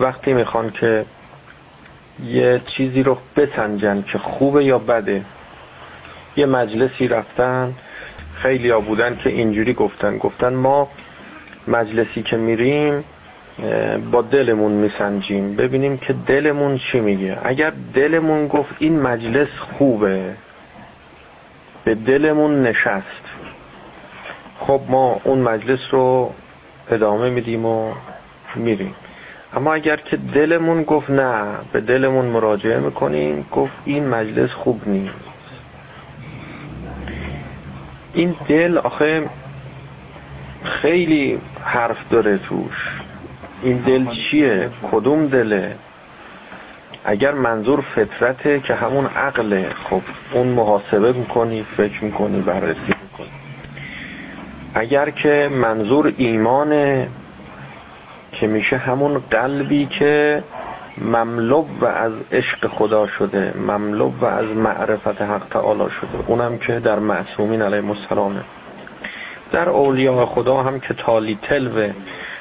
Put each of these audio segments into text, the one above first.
وقتی می‌خوان که یه چیزی رو بسنجن که خوبه یا بده یه مجلسی رفتن خیلی ها بودن که اینجوری گفتن. گفتن ما مجلسی که میریم با دلمون میسنجیم. ببینیم که دلمون چی میگه. اگر دلمون گفت این مجلس خوبه به دلمون نشست. خب ما اون مجلس رو ادامه میدیم و میریم. اما اگر که دلمون گفت نه به دلمون مراجعه می‌کنیم گفت این مجلس خوب نیست. این دل آخه خیلی حرف داره توش. این دل چیه؟ کدوم دله؟ اگر منظور فطرته که همون عقله. خب اون محاسبه می‌کنی فکر می‌کنی بررسی می‌کنی. اگر که منظور ایمانه که میشه همون قلبی که مملو و از عشق خدا شده مملو و از معرفت حق تعالی شده. اونم که در معصومین علیه السلامه در اولیاء خدا هم که تالی تلو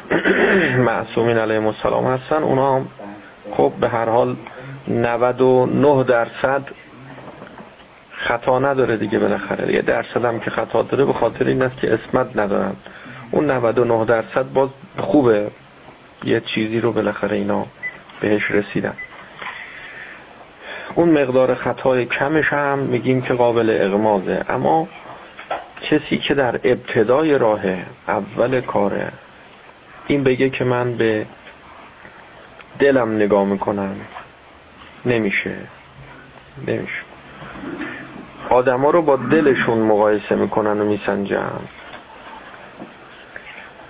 معصومین علیه السلام هستن اونا هم خب به هر حال 99 درصد خطا نداره دیگه بالاخره. یه درصد هم که خطا داره به خاطر این است که اسمت ندارن. اون 99 درصد باز خوبه. یه چیزی رو بالاخره اینا بهش رسیدن. اون مقدار خطای کمش هم میگیم که قابل اغمازه. اما کسی که در ابتدای راه اول کاره این بگه که من به دلم نگاه می‌کنم نمیشه. نمیشه. آدما رو با دلشون مقایسه می‌کنن و میسنجن.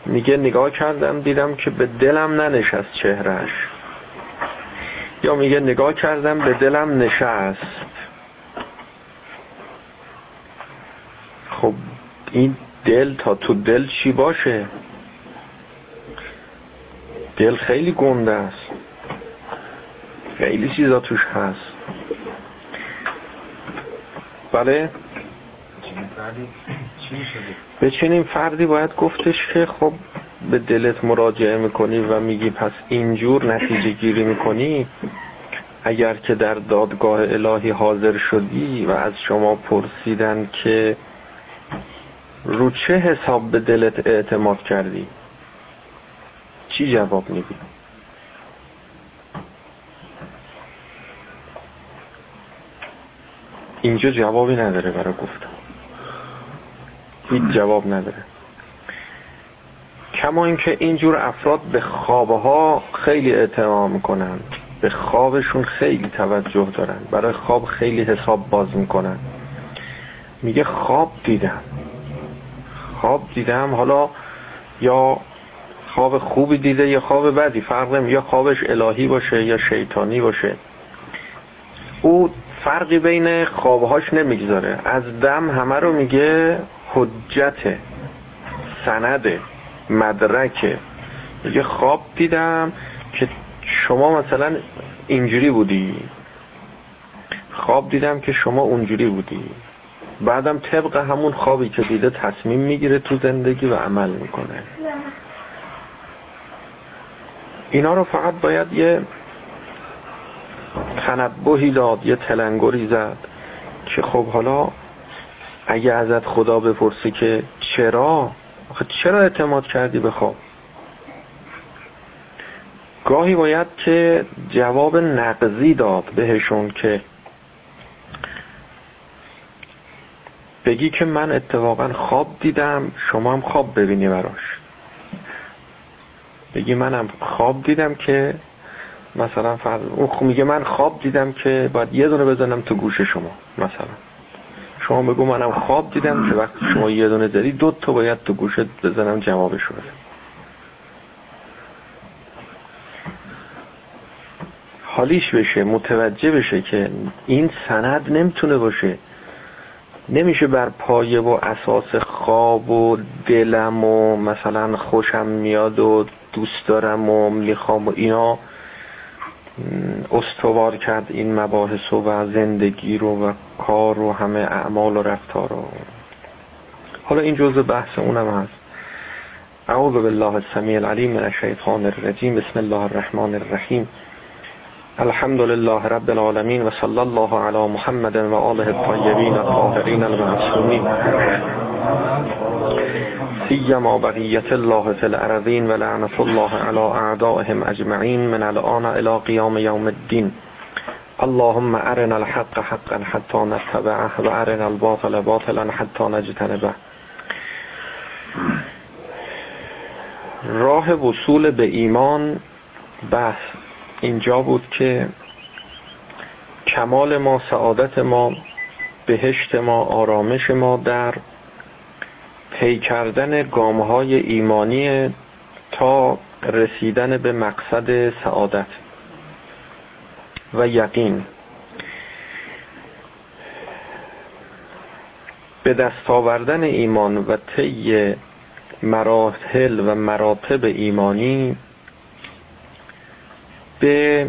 میگه نگاه کردم دیدم که به دلم ننشست چهرش یا میگه نگاه کردم به دلم نشست. خب این دل تا تو دل چی باشه؟ دل خیلی گنده است. خیلی چیزا توش هست. بله. به چنین فردی باید گفتش که خب به دلت مراجعه می‌کنی و میگی پس اینجور نتیجه گیری می‌کنی؟ اگر که در دادگاه الهی حاضر شدی و از شما پرسیدن که رو چه حساب به دلت اعتماد کردی؟ چی جواب میدی؟ اینجا جوابی نداره برای گفتم هیچ جواب نداره. کما اینکه اینجور افراد به خوابها خیلی اعتماد می‌کنن. به خوابشون خیلی توجه دارن. برای خواب خیلی حساب باز می‌کنن. میگه خواب دیدم. خواب دیدم حالا یا خواب خوبی دیده یا خواب بدی فرق یا خوابش الهی باشه یا شیطانی باشه. او فرقی بین خوابهاش نمی‌گذاره. از دم همه رو میگه حجت سند مدرک. میگه خواب دیدم که شما مثلا اینجوری بودی. خواب دیدم که شما اونجوری بودی. بعدم طبق همون خوابی که دیده تصمیم می‌گیره تو زندگی و عمل می‌کنه. اینا رو فقط باید یه تنبهی داد یه تلنگری زد که خب حالا اگه ازت خدا بپرسه که چرا؟ چرا اعتماد کردی به خواب؟ گاهی باید که جواب نقضی داد بهشون که بگی که من اتفاقا خواب دیدم شما هم خواب ببینی براش. بگی منم خواب دیدم که مثلا فرض میگه من خواب دیدم که باید یه دونه بزنم تو گوش شما مثلا. شما بگو منم خواب دیدم که وقتی شما یه دونه داری دو تا باید تو گوشت بزنم جوابش رو حالیش بشه متوجه بشه که این سند نمی‌تونه باشه. نمیشه بر پایه و اساس خواب و دلم و مثلا خوشم میاد و دوست دارم و می‌خوام و اینا. استوار کرد این مباحث و زندگی رو و کار و همه اعمال و رفتار رو. حالا این جزء بحث اونم هست. اعوذ بالله السمیع العلیم من الشیطان الرجیم. بسم الله الرحمن الرحیم. الحمد لله رب العالمین و صلی الله علی محمد و آله الطیبین الطاهرین المعصومین. سیما بقیت الله فی الارضین و لعنت الله علی اعدائهم اجمعین من الان الى قیام یوم الدین. اللهم ارنا الحق حقا حتی نتبعه و ارنا الباطل باطلا حتی نجتنبه. راه وصول به ایمان بحث اینجا بود که کمال ما سعادت ما بهشت ما آرامش ما در پی کردن گامهای ایمانی تا رسیدن به مقصد سعادت و یقین. به دست آوردن ایمان و طی مراحل و مراتب ایمانی به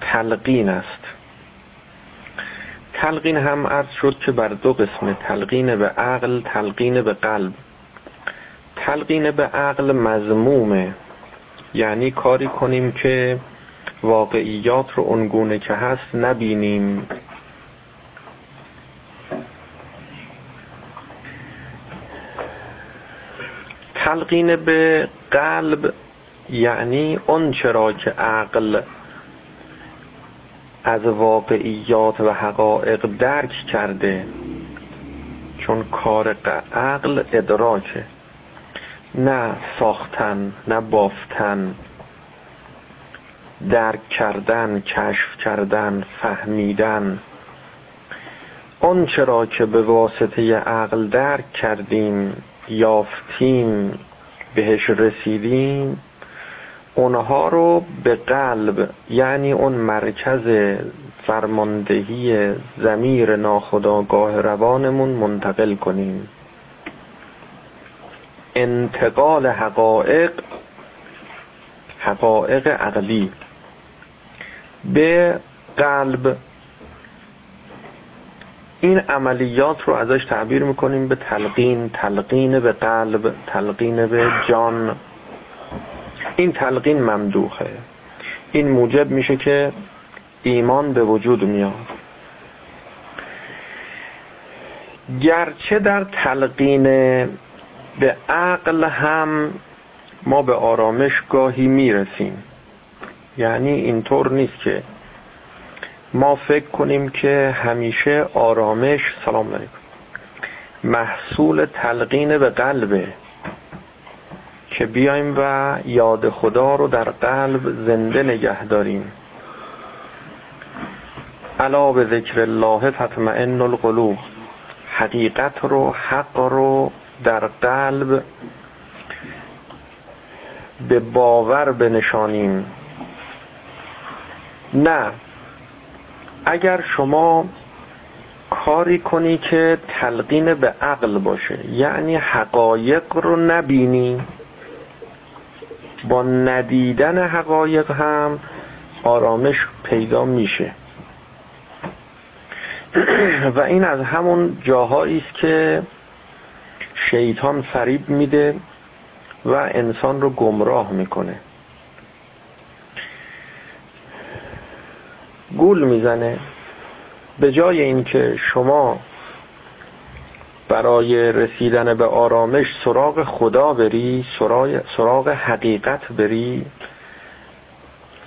تلقین است. تلقین هم عرض شد که بر دو قسم تلقین به عقل تلقین به قلب. تلقین به عقل مضمومه یعنی کاری کنیم که واقعیات رو اونگونه که هست نبینیم. تلقین به قلب یعنی اون چرا که عقل از واقعیات و حقایق درک کرده. چون کار عقل ادراکه. نه ساختن نه بافتن. درک کردن کشف کردن فهمیدن. اون چرا که به واسطه عقل درک کردیم یافتیم بهش رسیدیم اونها رو به قلب یعنی اون مرکز فرماندهی زمیر ناخداگاه روانمون منتقل کنیم. انتقال حقایق حقایق عقلی. به قلب. این عملیات رو ازش تعبیر می‌کنیم به تلقین تلقین به قلب تلقین به جان. این تلقین ممدوخه. این موجب میشه که ایمان به وجود میاد. گرچه در تلقین به عقل هم ما به آرامش گاهی می‌رسیم. یعنی اینطور نیست که ما فکر کنیم که همیشه آرامش سلام علیکم محصول تلقین به قلبه. که بیایم و یاد خدا رو در قلب زنده نگه داریم. علا به ذکر الله تطمئن القلوب. حقیقت رو حق رو در قلب به باور بنشانیم. نه. اگر شما کاری کنی که تلقین به عقل باشه یعنی حقایق رو نبینی. با ندیدن حقایق هم آرامش پیدا میشه. و این از همون جاهایی است که شیطان فریب میده و انسان رو گمراه می‌کنه. گول می‌زنه. به جای اینکه شما برای رسیدن به آرامش سراغ خدا بری سراغ حقیقت بری.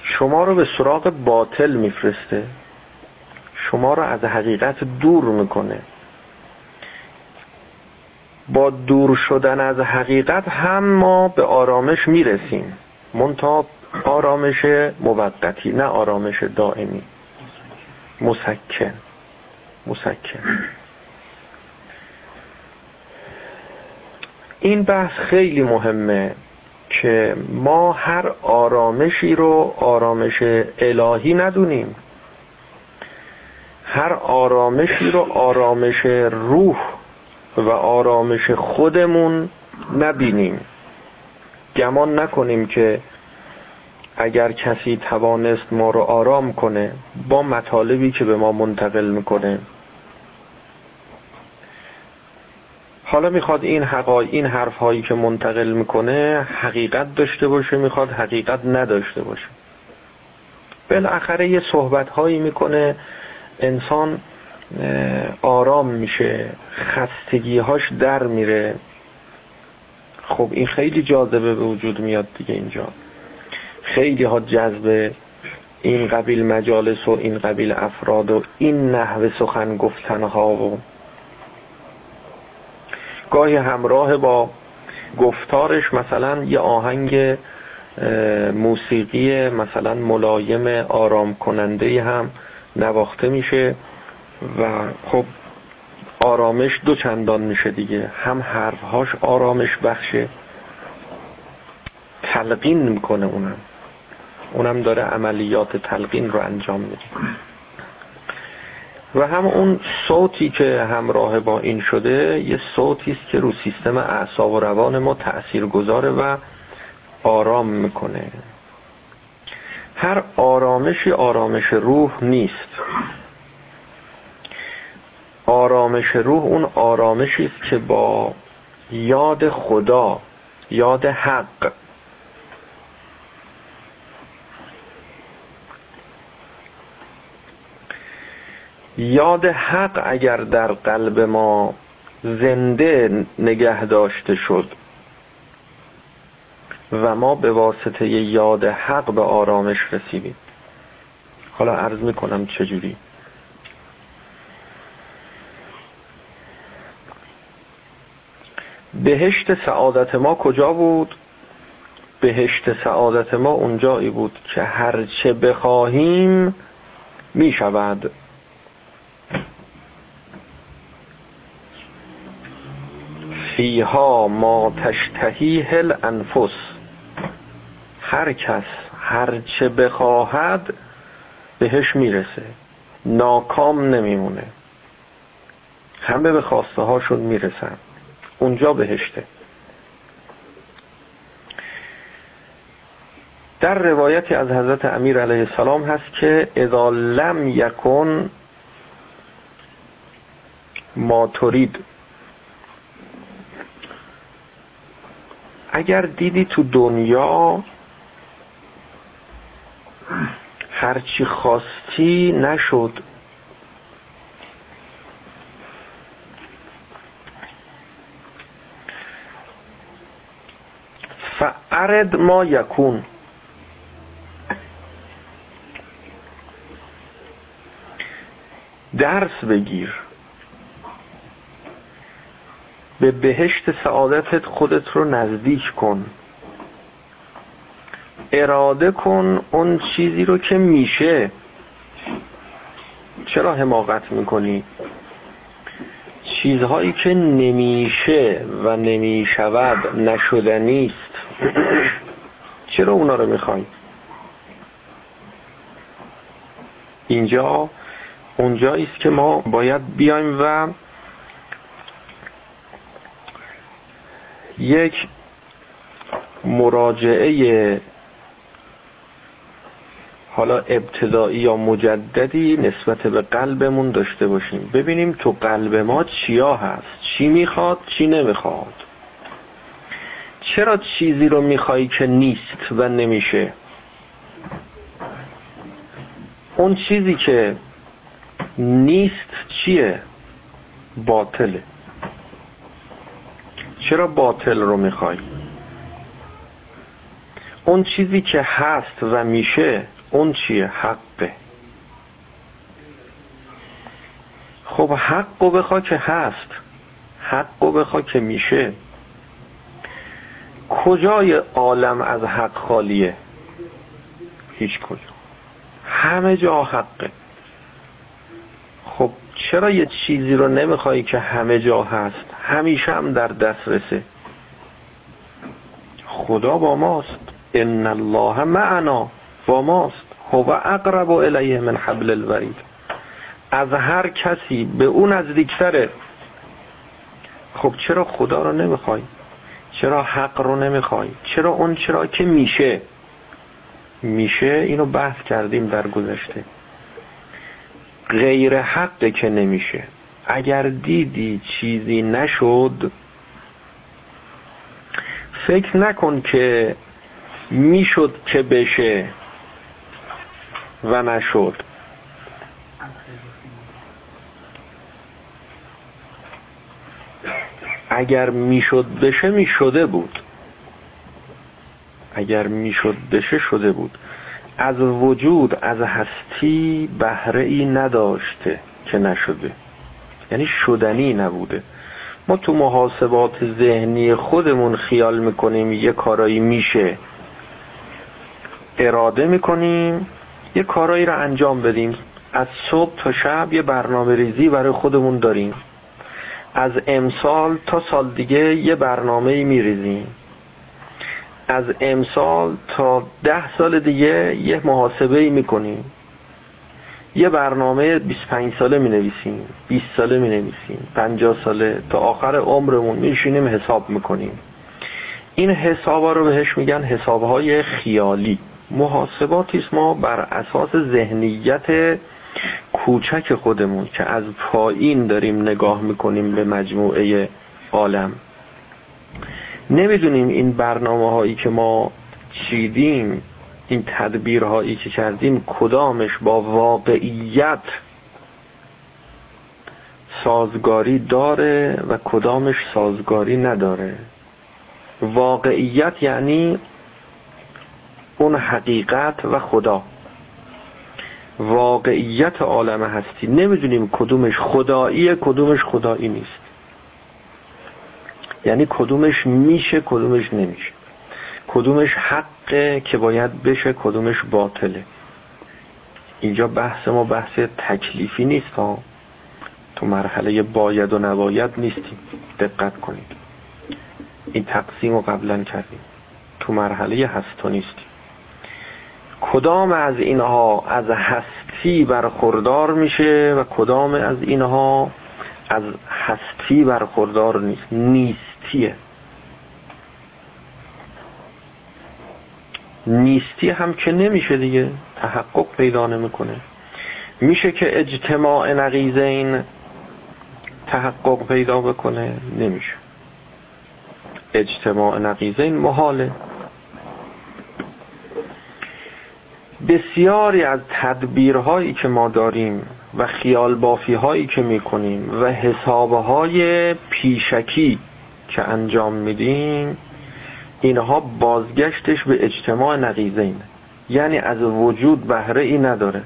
شما رو به سراغ باطل میفرسته. شما رو از حقیقت دور می‌کنه. با دور شدن از حقیقت هم ما به آرامش می‌رسیم. منتها آرامش موقتی نه آرامش دائمی. مسکن. مسکن. این بحث خیلی مهمه که ما هر آرامشی رو آرامش الهی ندونیم. هر آرامشی رو آرامش روح و آرامش خودمون نبینیم. گمان نکنیم که اگر کسی توانست ما رو آرام کنه با مطالبی که به ما منتقل می‌کنه حالا می‌خواد این حقای این حرف هایی که منتقل می‌کنه حقیقت داشته باشه می‌خواد حقیقت نداشته باشه. بالاخره یه صحبت هایی می‌کنه انسان آرام میشه خستگیهاش در میره. خب این خیلی جاذبه به وجود میاد دیگه اینجا. خیلی ها جذبه این قبیل مجالس و این قبیل افراد و این نحو سخن گفتنها و گاهی همراه با گفتارش مثلا یه آهنگ موسیقی مثلا ملایم آرام کننده هم نواخته میشه و خب آرامش دو چندان میشه دیگه. هم حرفهاش آرامش بخشه تلقین می‌کنه اونم. اونم داره عملیات تلقین رو انجام میده. و هم اون صوتی که همراه با این شده یه صوتی است که رو سیستم اعصاب و روان ما تأثیر گذاره و آرام می‌کنه. هر آرامشی آرامش روح نیست. آرامش روح اون آرامشی است که با یاد خدا یاد حق یاد حق اگر در قلب ما زنده نگه داشته شد و ما به واسطه یاد حق به آرامش رسیدیم. حالا عرض می‌کنم چجوری؟ بهشت سعادت ما کجا بود؟ بهشت سعادت ما اونجایی بود که هرچه بخواهیم می فیها ما تشتهیه الانفس. هر کس هرچه بخواهد بهش می‌رسه. ناکام نمیمونه. همه به خواسته هاشون می‌رسن. اونجا بهشته. در روایتی از حضرت امیر علیه السلام هست که اذا لم یکن ما ترید. اگر دیدی تو دنیا هرچی خواستی نشد. فعرد ما یکون. درس بگیر. به بهشت سعادتت خودت رو نزدیک کن. اراده کن اون چیزی رو که میشه. چرا حماقت می‌کنی؟ چیزهایی که نمیشه و نمی‌شود نشدنیست چرا اونا رو می‌خوای؟ اینجا اونجایی است که ما باید بیایم و یک مراجعه حالا ابتدایی یا مجددی نسبت به قلبمون داشته باشیم. ببینیم تو قلب ما چیا هست؟ چی می‌خواد؟ چی نمی‌خواد؟ چرا چیزی رو میخوایی که نیست و نمیشه؟ اون چیزی که نیست چیه؟ باطله. چرا باطل رو می‌خوای؟ اون چیزی که هست و میشه اون چیه؟ حقه. خب حق و بخوا که هست. حق و بخوا که میشه. کجای عالم از حق خالیه؟ هیچ کجا. همه جا حقه. چرا یه چیزی رو نمیخوایی که همه جا هست؟ همیشه هم در دسترسه. خدا با ماست. ان الله معنا با ماست. هو اقرب الیه من حبل الورید. از هر کسی به اون نزدیکتره. خب چرا خدا رو نمی‌خوای چرا حق رو نمی‌خوای چرا اون چرا که میشه؟ میشه اینو بحث کردیم در گذشته. غیر حق که نمیشه. اگر دیدی چیزی نشد فکر نکن که می‌شد که بشه و نشد. اگر می‌شد بشه می‌شده بود. اگر می‌شد بشه شده بود. از وجود از هستی بهره ای نداشته که نشده. یعنی شدنی نبوده. ما تو محاسبات ذهنی خودمون خیال می‌کنیم یه کارایی میشه. اراده می‌کنیم یه کارایی رو انجام بدیم. از صبح تا شب یه برنامه ریزی برای خودمون داریم. از امسال تا سال دیگه یه برنامه میریزیم. از امسال تا ده سال دیگه یه محاسبه می‌کنیم. یه برنامه 25 ساله می نویسیم 20 ساله می نویسیم 50 ساله تا آخر عمرمون میشینیم حساب می‌کنیم. این حسابا رو بهش میگن حسابهای خیالی. محاسباتی ما بر اساس ذهنیت کوچک خودمون که از پایین داریم نگاه می‌کنیم به مجموعه عالم. نمی‌دونیم این برنامه هایی که ما چیدیم این تدبیرهایی که کردیم کدامش با واقعیت سازگاری داره و کدامش سازگاری نداره. واقعیت یعنی اون حقیقت و خدا. واقعیت عالم هستی. نمی‌دونیم کدومش خداییه کدومش خدایی نیست. یعنی کدومش میشه کدومش نمیشه. کدومش حقه که باید بشه کدومش باطله. اینجا بحث ما بحث تکلیفی نیست ها. تو مرحله باید و نباید نیستیم. دقت کنید. این تقسیم رو قبلا کردیم. تو مرحله هستو نیستیم کدام از اینها از هستی برخوردار میشه و کدام از اینها از هستی برخوردار نیست نیستیه. نیستی هم که نمیشه دیگه تحقق پیدا نمی‌کنه. میشه که اجتماع نقیزین تحقق پیدا بکنه نمیشه. اجتماع نقیزین محاله. بسیاری از تدبیرهایی که ما داریم و خیال بافی هایی که می‌کنیم و حسابهای پیشکی که انجام میدیم اینها بازگشتش به اجتماع نقیزین یعنی از وجود بهره ای نداره.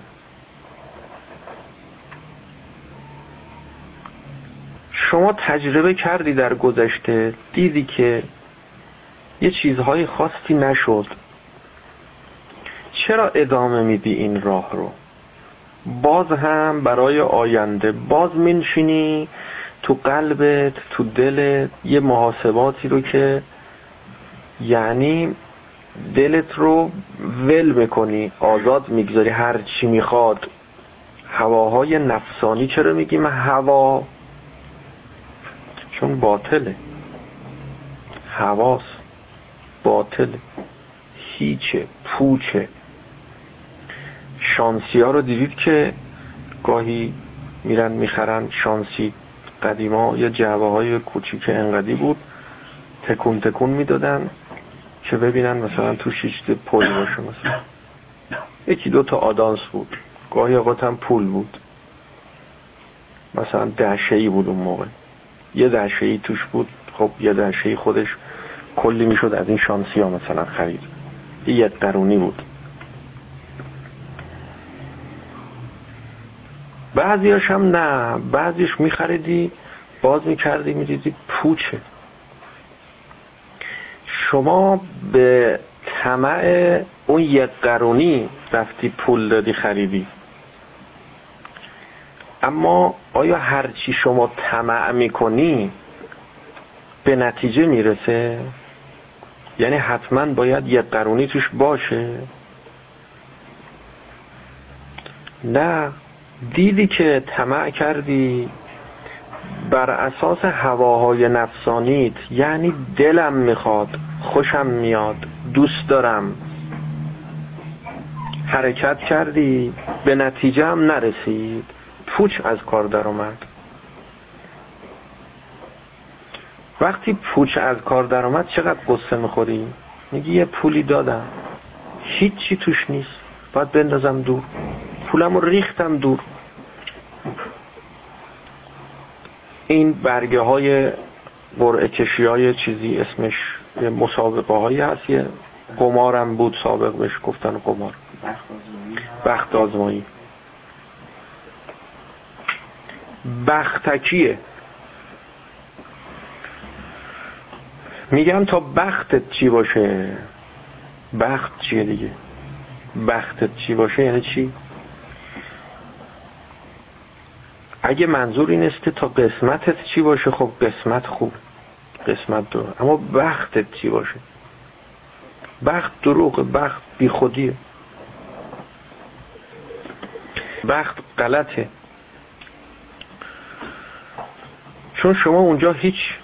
شما تجربه کردی در گذشته دیدی که یه چیزهای خاصی نشد. چرا ادامه میدی این راه رو؟ باز هم برای آینده باز منشینی تو قلبت تو دلت یه محاسباتی رو که یعنی دلت رو ول می‌کنی آزاد می‌گذاری هر چی می‌خواد. هواهای نفسانی چرا میگیم هوا؟ چون باطله. هواس باطله هیچه. پوچه. شانسی ها رو دیدید که گاهی میرن می‌خرن شانسی قدیما یا جعبه های کوچیک انقدی بود تکون تکون می‌دادن که ببینن مثلا تو شیشت پول باشه مثلا. یکی دو تا آدانس بود. گاهی اوقات هم پول بود. مثلا دهشه ای بود اون موقع. یه دهشه ای توش بود. خب یه دهشه ای خودش کلی می‌شد از این شانسی ها مثلا خرید. یه قرونی بود. بعضیاش هم نه. بعضیش میخریدی باز می‌کردی می‌دیدی پوچه. شما به طمع اون یک قرونی رفتی پول دادی خریدی. اما آیا هرچی شما طمع می‌کنی به نتیجه می‌رسه؟ یعنی حتما باید یک قرونی توش باشه؟ نه. دیدی که طمع کردی بر اساس هواهای نفسانیت یعنی دلم می‌خواد خوشم میاد دوست دارم. حرکت کردی به نتیجه هم نرسید. پوچ از کار در اومد. وقتی پوچ از کار در آمد چقدر قصه می‌خوریم میگی یه پولی دادم. هیچی توش نیست. باید بندازم دور. پولم ریختم دور. این برگه های برعه کشی های چیزی اسمش مسابقه هایی هست. یه قمارم بود سابق بهش گفتن قمار. بخت آزمایی. بختکیه. میگم تا بختت چی باشه؟ بخت چیه دیگه؟ بختت چی باشه؟ یعنی چی؟ اگه منظور این است که تا قسمتت چی باشه خب قسمت خوب قسمت دو اما بختت چی باشه؟ بخت دروغ بخت بی خودیه بخت غلطه. چون شما اونجا هیچ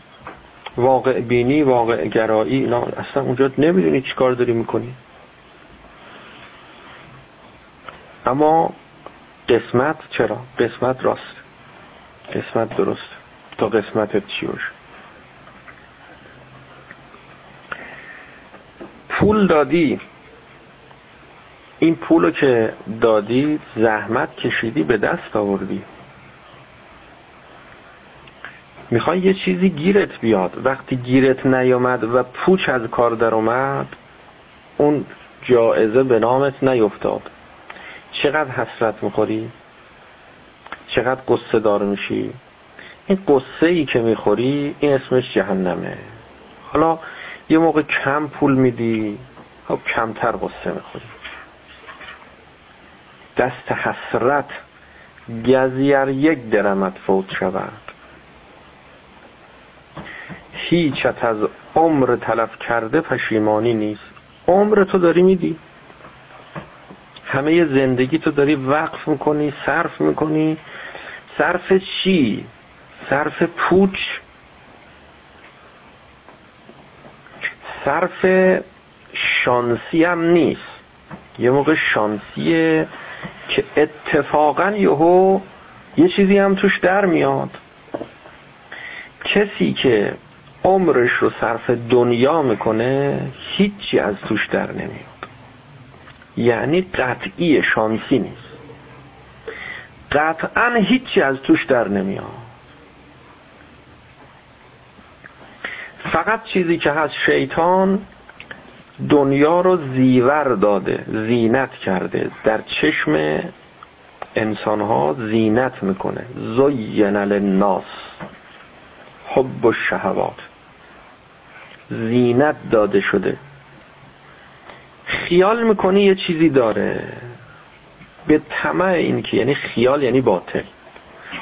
واقع بینی واقع گرایی اینا اصلا اونجا نمی‌دونی چی کار داری می‌کنی. اما قسمت چرا؟ قسمت راست. قسمت درست. تا قسمتت چی باشه. پول دادی. این پولو که دادی زحمت کشیدی به دست آوردی. می‌خوای یه چیزی گیرت بیاد. وقتی گیرت نیامد و پوچ از کار در اومد اون جائزه به نامت نیفتاد. چقدر حسرت می‌خوری؟ چقدر قصه دار میشی؟ این قصه ای که می‌خوری این اسمش جهنمه. حالا یه موقع کم پول میدی خب کمتر قصه می‌خوری. دست حسرت گزیر یک درمت فوت شود. هیچت از عمر تلف کرده پشیمانی نیست. عمر تو داری میدی. همه زندگی تو داری وقف می‌کنی صرف می‌کنی. صرف چی؟ صرف پوچ؟ صرف شانسی هم نیست. یه موقع شانسیه که اتفاقا یهو یه چیزی هم توش در میاد. کسی که عمرش رو صرف دنیا می‌کنه هیچی از توش در نمیاد. یعنی قطعی شانسی نیست. قطعا هیچی از توش در نمیاد. فقط چیزی که هست شیطان دنیا رو زیور داده زینت کرده. در چشم انسان ها زینت می‌کنه. زین للناس حب و شهوات زینت داده شده. خیال می‌کنی یه چیزی داره؟ به طمع این که یعنی خیال یعنی باطل.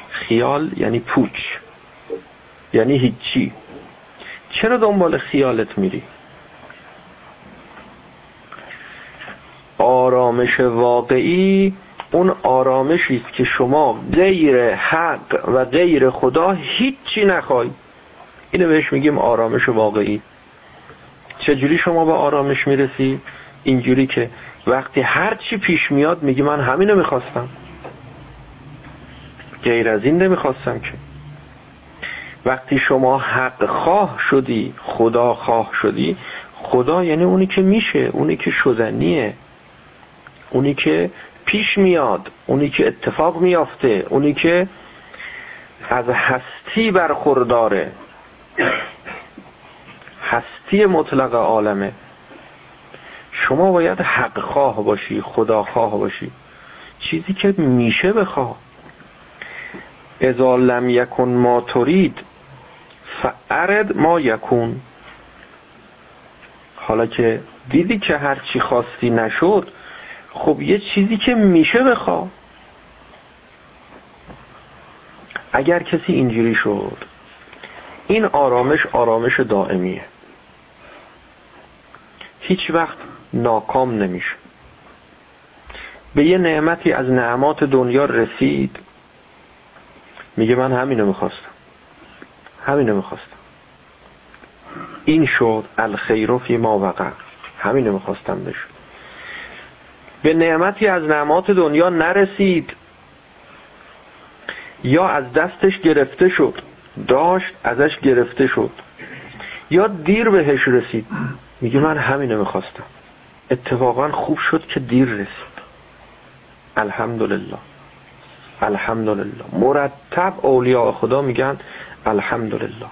خیال یعنی پوچ. یعنی هیچی. چرا دنبال خیالت میری؟ آرامش واقعی اون آرامشی است که شما غیر حق و غیر خدا هیچی نخوای. اینو بهش میگیم آرامش واقعی. چجوری شما به آرامش می‌رسی؟ اینجوری که وقتی هر چی پیش میاد میگی من همینو می‌خواستم. غیر از این نمی‌خواستم که. وقتی شما حق خواه شدی خدا خواه شدی خدا یعنی اونی که میشه اونی که شدنیه. اونی که پیش میاد اونی که اتفاق میافته اونی که از هستی برخورداره. هستی مطلق عالمه. شما باید حق خواه باشی خدا خواه باشی. چیزی که میشه بخواه اذا لم یکن ما ترید فعرد ما یکون. حالا که دیدی که هر چی خواستی نشد خب یه چیزی که میشه بخواه اگر کسی اینجوری شد این آرامش آرامش دائمیه. هیچ وقت ناکام نمیشه. به یه نعمتی از نعمات دنیا رسید. میگه من همینو می‌خواستم. همینو می‌خواستم. این شد الخیر فی ما وقع. همینو می‌خواستم بشه به نعمتی از نعمات دنیا نرسید. یا از دستش گرفته شد. داشت ازش گرفته شد. یا دیر بهش رسید. میگه من همینو می‌خواستم. اتفاقا خوب شد که دیر رسید. الحمدلله. الحمدلله. مرتب اولیاء خدا میگن الحمدلله.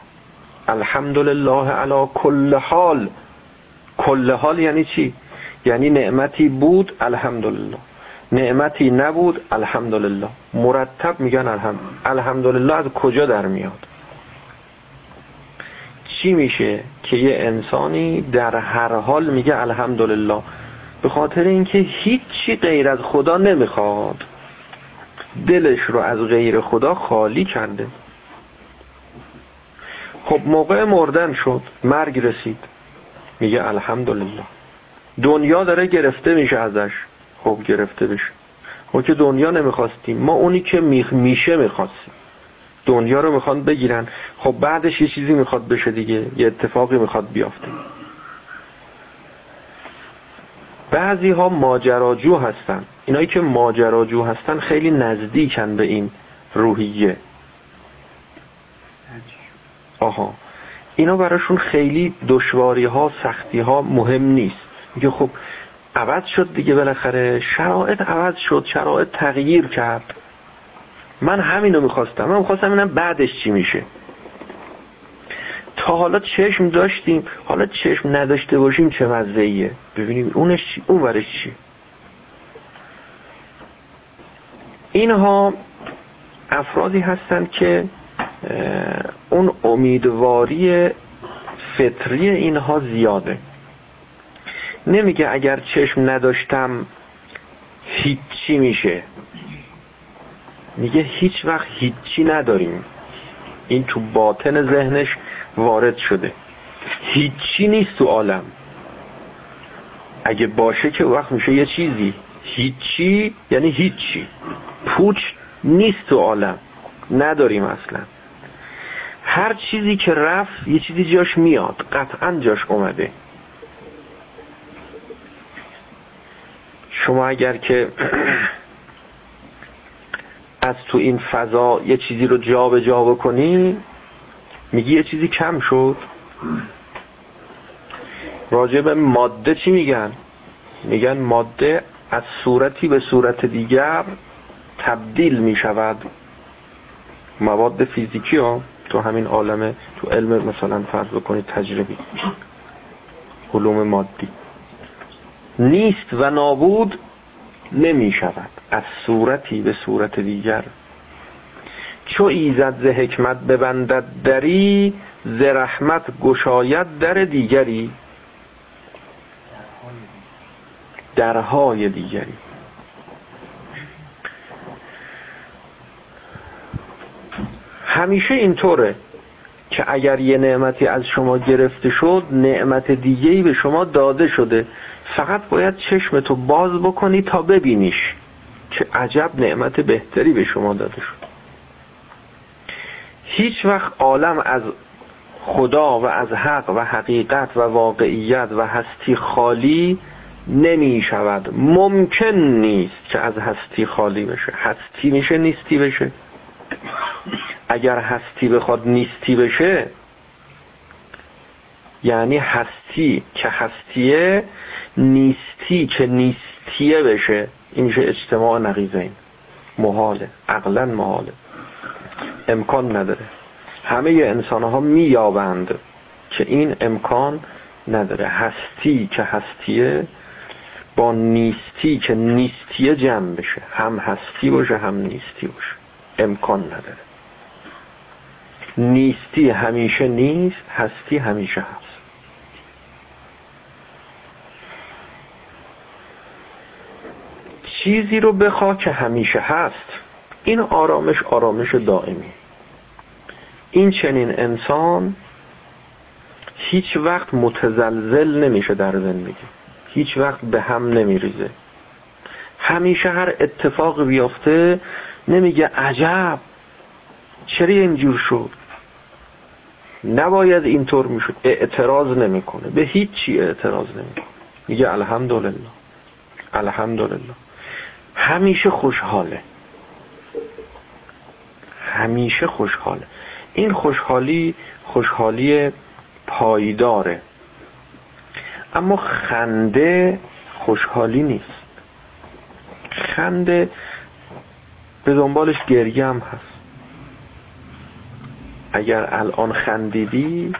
الحمدلله علی کل حال. کل حال یعنی چی؟ یعنی نعمتی بود الحمدلله. نعمتی نبود الحمدلله. مرتب میگن الحمد. الحمدلله از کجا در میاد؟ چی میشه که یه انسانی در هر حال میگه الحمدلله؟ به خاطر اینکه هیچی غیر از خدا نمی‌خواد. دلش رو از غیر خدا خالی کرده. خب موقع مردن شد مرگ رسید. میگه الحمدلله. دنیا داره گرفته میشه ازش. خب گرفته بشه. ما که دنیا نمی‌خواستیم ما اونی که میشه می‌خواستیم. دنیا رو می‌خوان بگیرن. خب بعدش یه چیزی می‌خواد بشه دیگه. یه اتفاقی می‌خواد بیافته. بعضی ها ماجراجو هستن. اینایی که ماجراجو هستن خیلی نزدیکن به این روحیه. آها. اینا براشون خیلی دشواری ها سختی ها مهم نیست. میگه خب عوض شد دیگه بالاخره. شرایط عوض شد. شرایط تغییر کرد. من همینو می‌خواستم. من می‌خواستم اینم بعدش چی میشه. تا حالا چشم داشتیم. حالا چشم نداشته باشیم چه مزهیه ببینیم اونش چی اون ورش چی؟ اینها افرادی هستند که اون امیدواری فطری اینها زیاده. نمیگه اگر چشم نداشتم هیچی میشه. میگه هیچ وقت هیچی نداریم. این تو باطن ذهنش وارد شده. هیچی نیست تو عالم. اگه باشه که وقت میشه یه چیزی. هیچی یعنی هیچی. پوچ نیست تو عالم. نداریم اصلا. هر چیزی که رفت یه چیزی جاش میاد. قطعا جاش اومده. شما اگر که از تو این فضا یه چیزی رو جا به جا بکنی میگی یه چیزی کم شد. راجع به ماده چی میگن؟ میگن ماده از صورتی به صورت دیگر تبدیل می‌شود. مواد فیزیکی ها تو همین عالم تو علم مثلا فرض بکنید تجربی علوم مادی نیست و نابود نمی شود از صورتی به صورت دیگر. چو ایزد ز حکمت ببندد دری ز رحمت گشاید در دیگری. درهای دیگری. همیشه اینطوره که اگر یه نعمتی از شما گرفته شد نعمت دیگهی به شما داده شده. فقط باید چشمتو باز بکنی تا ببینیش. که عجب نعمت بهتری به شما داده شد. هیچ وقت عالم از خدا و از حق و حقیقت و واقعیت و هستی خالی نمی شود. ممکن نیست که از هستی خالی بشه. هستی میشه نیستی بشه. اگر هستی بخواد نیستی بشه یعنی هستی که هستیه نیستی که نیستیه بشه. این میشه اجتماع نقیزین. محاله. عقلا محاله. امکان نداره. همه انسان ها میابند که این امکان نداره. هستی که هستیه با نیستی که نیستیه جمع بشه. هم هستی باشه هم نیستی باشه. امکان نداره. نیستی همیشه نیست هستی همیشه هست. چیزی رو بخوا که همیشه هست. این آرامش آرامش دائمی. این چنین انسان هیچ وقت متزلزل نمیشه در زندگی. هیچ وقت به هم نمیریزه. همیشه هر اتفاق بیافته نمیگه عجب چرا اینجور شد؟ نباید اینطور می‌شد. اعتراض نمی‌کنه. به هیچی اعتراض نمی‌کنه. میگه الحمدلله. الحمدلله. همیشه خوشحاله. همیشه خوشحاله. این خوشحالی خوشحالی پایداره. اما خنده خوشحالی نیست. خنده به دنبالش گریه هم هست. اگر الان خندیدی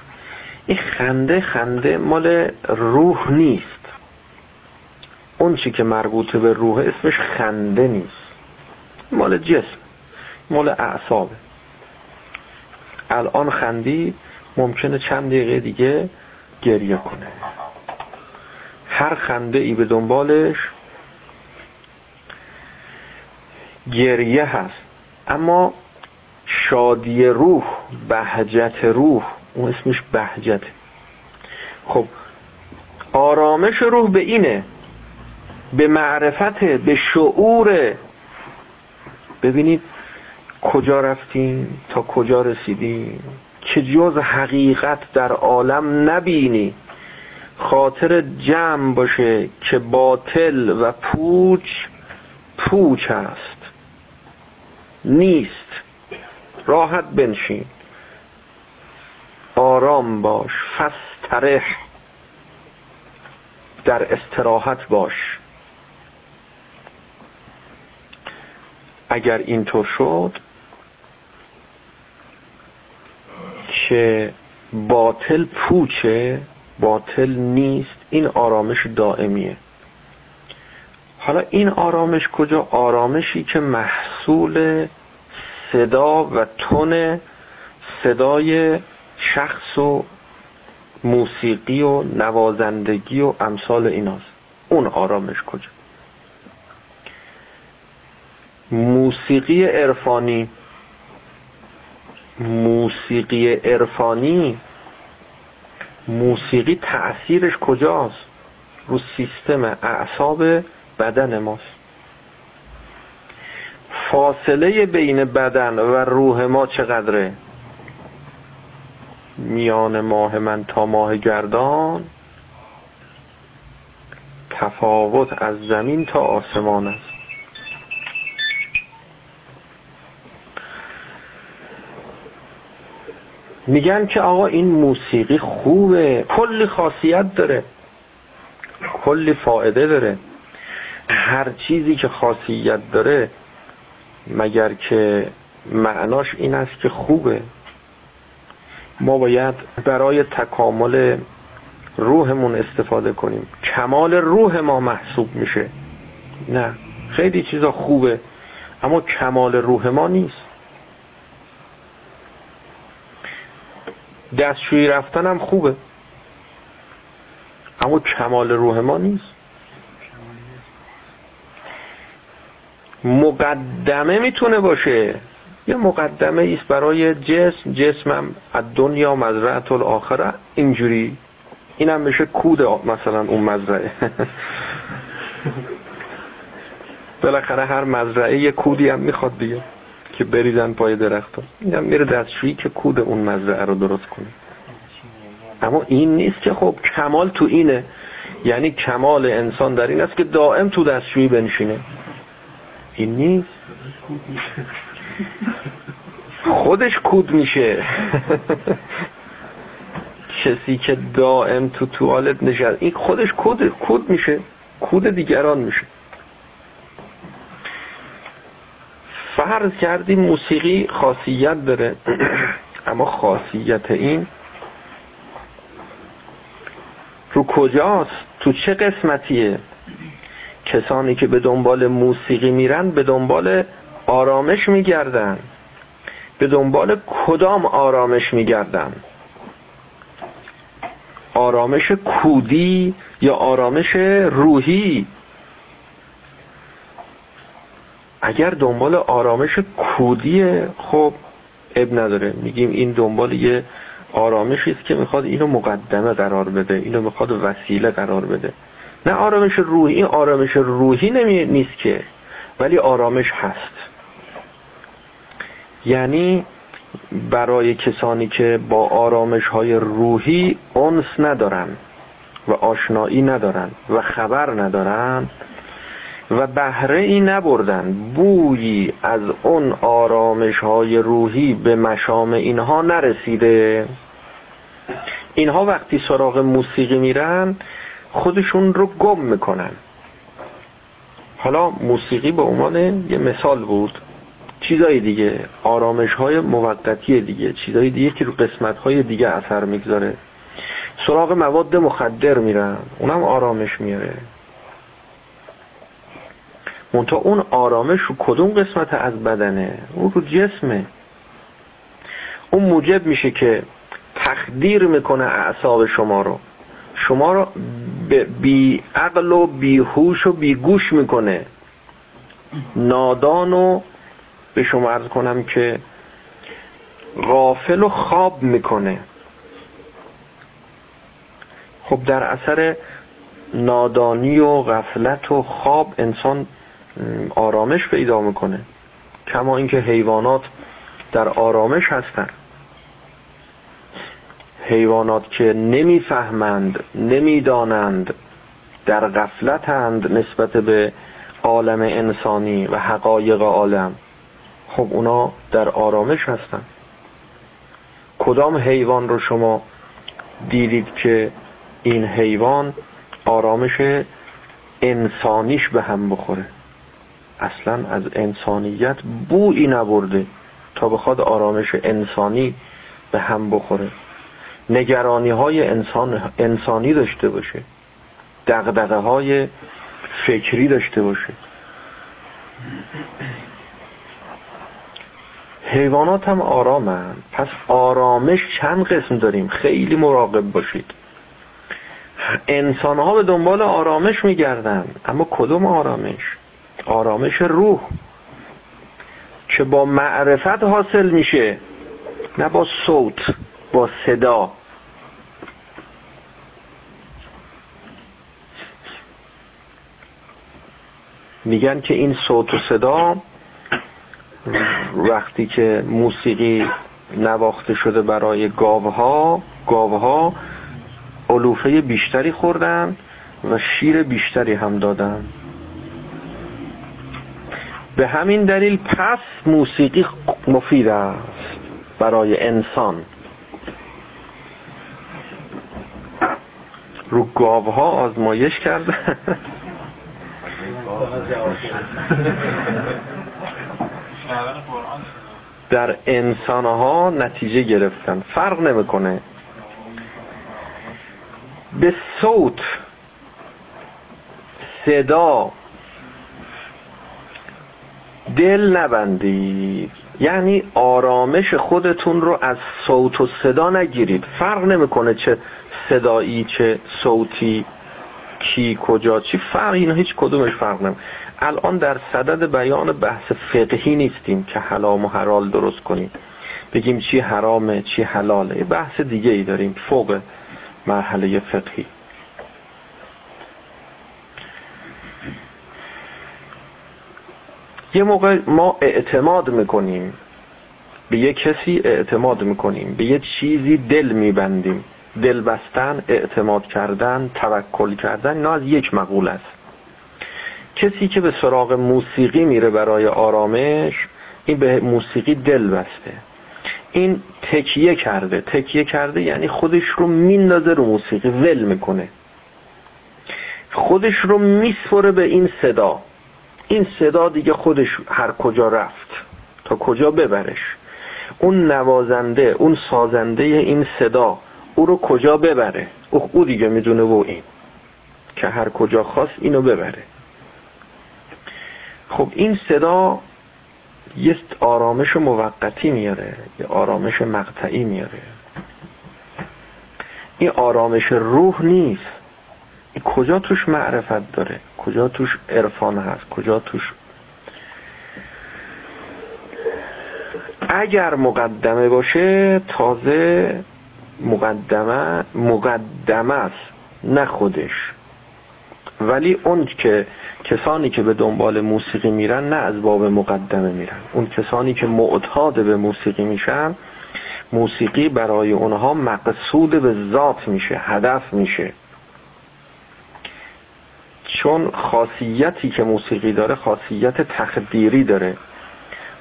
این خنده خنده مال روح نیست. اون چی که مربوط به روح اسمش خنده نیست. مال جسم مال اعصابه. الان خندی ممکنه چند دقیقه دیگه گریه کنه. هر خنده ای به دنبالش گریه هست. اما شادی روح بهجت روح اون اسمش بهجت خب آرامش روح به اینه به معرفت به شعور. ببینید کجا رفتیم تا کجا رسیدیم. که جز حقیقت در عالم نبینی. خاطر جمع باشه که باطل و پوچ پوچ است. نیست. راحت بنشین. آرام باش. فسترح در استراحت باش. اگر اینطور شد که باطل پوچه باطل نیست این آرامش دائمیه. حالا این آرامش کجا؟ آرامشی که محصول صدا و تون صدای شخص و موسیقی و نوازندگی و امثال ایناست. اون آرامش کجا؟ موسیقی عرفانی. موسیقی عرفانی. موسیقی تأثیرش کجاست؟ رو سیستم اعصاب بدن ماست. فاصله بین بدن و روح ما چقدره؟ میان ماه من تا ماه گردان. تفاوت از زمین تا آسمان است. میگن که آقا این موسیقی خوبه کلی خاصیت داره کلی فایده داره. هر چیزی که خاصیت داره مگر که معناش این است که خوبه. ما باید برای تکامل روحمون استفاده کنیم. کمال روح ما محسوب میشه. نه خیلی چیزا خوبه اما کمال روح ما نیست. دستشویی رفتن هم خوبه. اما کمال روح ما نیست. مقدمه می‌تونه باشه. یه مقدمه ایست برای جسم. جسمم از دنیا مزرعت الاخره. اینجوری. اینم میشه کود مثلا اون مزرعه. بالاخره هر مزرعه یه کودی هم می‌خواد دیگه. که بریزن پای درخت اینم میره دستشویی که کود اون مزرعه رو درست کنه. اما این نیست که خب کمال تو اینه. یعنی کمال انسان در این است که دائم تو دستشویی بنشینه. این نیست. خودش کود میشه. کسی که دائم تو توالت نشد این خودش کود کود میشه. کود دیگران میشه. فرض کردیم موسیقی خاصیت داره. اما خاصیت این رو کجاست؟ تو چه قسمتیه؟ کسانی که به دنبال موسیقی میرن به دنبال آرامش میگردن. به دنبال کدام آرامش میگردن؟ آرامش کودی یا آرامش روحی؟ اگر دنبال آرامش کودیه خب اب نداره. میگیم این دنبال یه آرامشی است که می‌خواد اینو مقدمه قرار بده اینو می‌خواد وسیله قرار بده. نه آرامش روحی این آرامش روحی نمی... نیست که ولی آرامش هست. یعنی برای کسانی که با آرامش های روحی انس ندارن و آشنایی ندارن و خبر ندارن و بهره ای نبردن. بویی از اون آرامش های روحی به مشام اینها نرسیده. اینها وقتی سراغ موسیقی میرن خودشون رو گم می‌کنن. حالا موسیقی به عنوان یه مثال بود. چیزای دیگه آرامش های موقتی دیگه چیزای دیگه که رو قسمت های دیگه اثر می‌گذاره. سراغ مواد مخدر میرن. اونم آرامش میاره. منتها اون آرامش رو کدوم قسمت از بدنه؟ اون رو جسمه. اون موجب میشه که تخدیر می‌کنه اعصاب شما رو. شما رو بی عقل و بی هوش و بی گوش می‌کنه. نادان و به شما ارز کنم که غافل و خواب می‌کنه. خب در اثر نادانی و غفلت و خواب انسان آرامش پیدا می‌کنه. کما اینکه حیوانات در آرامش هستند حیوانات که نمی‌فهمند نمی‌دانند در غفلتند نسبت به عالم انسانی و حقایق عالم. خب اونا در آرامش هستن. کدام حیوان رو شما دیدید که این حیوان آرامش انسانیش به هم بخوره؟ اصلا از انسانیت بویی نبرده تا بخواد آرامش انسانی به هم بخوره. نگرانی های انسان انسانی داشته باشه. دقدقه های فکری داشته باشه. حیوانات هم آرامن. پس آرامش چند قسم داریم؟ خیلی مراقب باشید. انسان ها به دنبال آرامش میگردن اما کدوم آرامش؟ آرامش روح. که با معرفت حاصل میشه نه با صوت با صدا. میگن که این صوت و صدا وقتی که موسیقی نواخته شده برای گاوها گاوها علوفه بیشتری خوردن و شیر بیشتری هم دادن. به همین دلیل پس موسیقی مفید است برای انسان. رو گاوها آزمایش کرده در انسانها نتیجه گرفتن. فرق نمی‌کنه. به صوت صدا دل نبندید. یعنی آرامش خودتون رو از صوت و صدا نگیرید. فرق نمی‌کنه چه صدایی چه صوتی کی کجا چی فرق اینا هیچ کدومش فرق نمی‌کنه الان در صدد بیان بحث فقهی نیستیم که حلام و حلال درست کنیم. بگیم چی حرامه چی حلاله. بحث دیگه ای داریم. فوق مرحله فقهی. یه موقع ما اعتماد می‌کنیم. به یه کسی اعتماد می‌کنیم. به یه چیزی دل میبندیم. دل بستن اعتماد کردن توکل کردن اینا از یک مقول است. کسی که به سراغ موسیقی میره برای آرامش این به موسیقی دل بسته. این تکیه کرده. تکیه کرده یعنی خودش رو میندازه رو موسیقی ول می‌کنه. خودش رو میسپره به این صدا. این صدا دیگه خودش هر کجا رفت تا کجا ببرش. اون نوازنده اون سازنده این صدا او رو کجا ببره؟ او, دیگه می‌دونه و این. که هر کجا خواست اینو ببره. خب این صدا یه آرامش موقتی میاره یه آرامش مقطعی میاره. این آرامش روح نیست. این کجا توش معرفت داره؟ کجا توش عرفان هست؟ کجا توش؟ اگر مقدمه باشه تازه مقدمه مقدمه است نه خودش. ولی اون که کسانی که به دنبال موسیقی میرن نه از باب مقدمه میرن. اون کسانی که معتاد به موسیقی میشن موسیقی برای اونها مقصود به ذات میشه هدف میشه. چون خاصیتی که موسیقی داره خاصیت تخدیری داره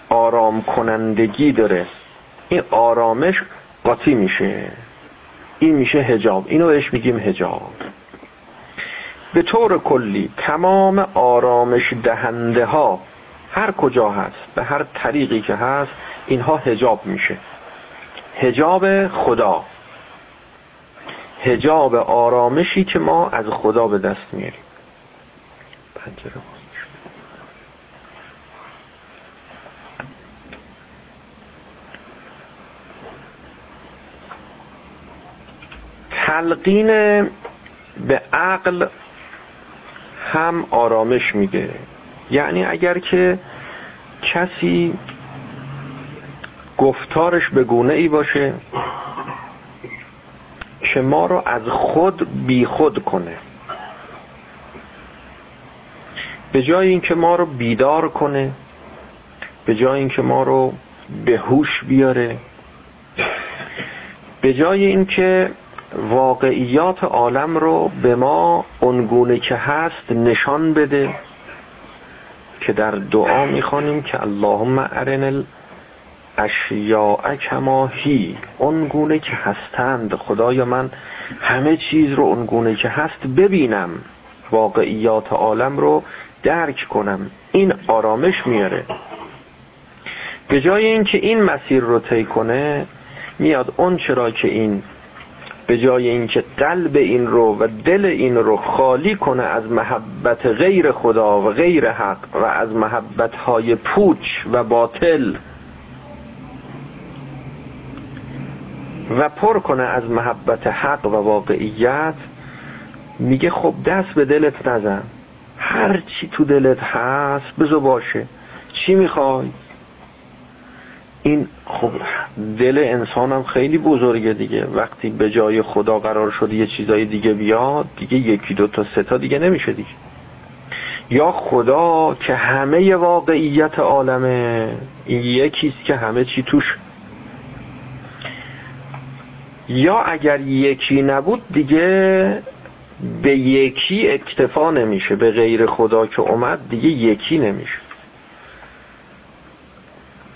آرام کنندگی داره. این آرامش قاطی میشه. این میشه هجاب اینو بهش میگیم هجاب به طور کلی تمام آرامش دهنده ها هر کجا هست به هر طریقی که هست اینها هجاب میشه. هجاب خدا. هجاب آرامشی که ما از خدا به دست میاریم. پنجره تلقین به عقل هم آرامش میده. یعنی اگر که کسی گفتارش به گونه ای باشه که ما رو از خود بی خود کنه. به جای اینکه ما رو بیدار کنه به جای اینکه ما رو به هوش بیاره به جای اینکه واقعیات عالم رو به ما اونگونه که هست نشان بده که در دعا می‌خوانیم که اللهم ارن اشیاء کما هی اونگونه که هستند. خدایا من همه چیز رو اونگونه که هست ببینم واقعیات عالم رو درک کنم. این آرامش میاره. به جای اینکه این مسیر رو طی کنه میاد اون چرا که این به جای اینکه قلب این رو و دل این رو خالی کنه از محبت غیر خدا و غیر حق و از محبت های پوچ و باطل و پر کنه از محبت حق و واقعیت میگه خب دست به دلت نزن. هر چی تو دلت هست بزو باشه. چی می‌خوای؟ این خب دل انسانم خیلی بزرگه دیگه. وقتی به جای خدا قرار شد یه چیزای دیگه بیاد دیگه یکی دو تا سه تا دیگه نمیشه دیگه. یا خدا که همه واقعیت عالمه این یکیست که همه چی توش. یا اگر یکی نبود دیگه به یکی اکتفا نمیشه به غیر خدا که اومد دیگه یکی نمیشه.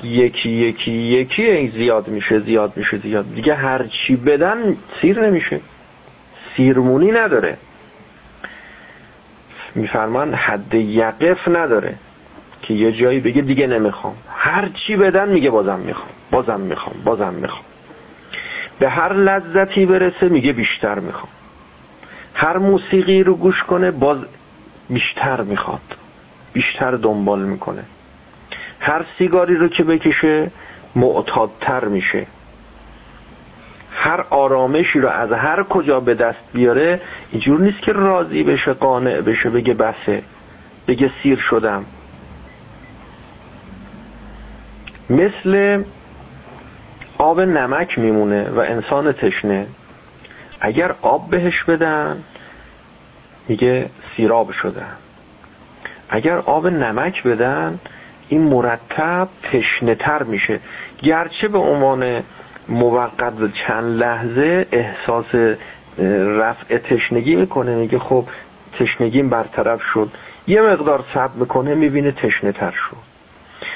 یکی یکی یکی زیاد میشه زیاد میشه زیاد. دیگه هر چی بدن سیر نمیشه. سیرمونی نداره. میفرمان حد یقف نداره که یه جایی بگه دیگه نمی‌خوام. هر چی بدن میگه بازم می‌خوام. بازم می‌خوام بازم می‌خوام. به هر لذتی برسه میگه بیشتر می‌خوام. هر موسیقی رو گوش کنه باز بیشتر می‌خواد بیشتر دنبال می‌کنه. هر سیگاری رو که بکشه معتادتر میشه. هر آرامشی رو از هر کجا به دست بیاره اینجور نیست که راضی بشه قانع بشه بگه بسه بگه سیر شدم. مثل آب نمک میمونه و انسان تشنه. اگر آب بهش بدن میگه سیراب شدن اگر آب نمک بدن این مرتب تشنه تر میشه. گرچه به عنوان موقت چند لحظه احساس رفع تشنگی می‌کنه میگه خب تشنگیم برطرف شد. یه مقدار صبر می‌کنه می‌بینه تشنه تر شد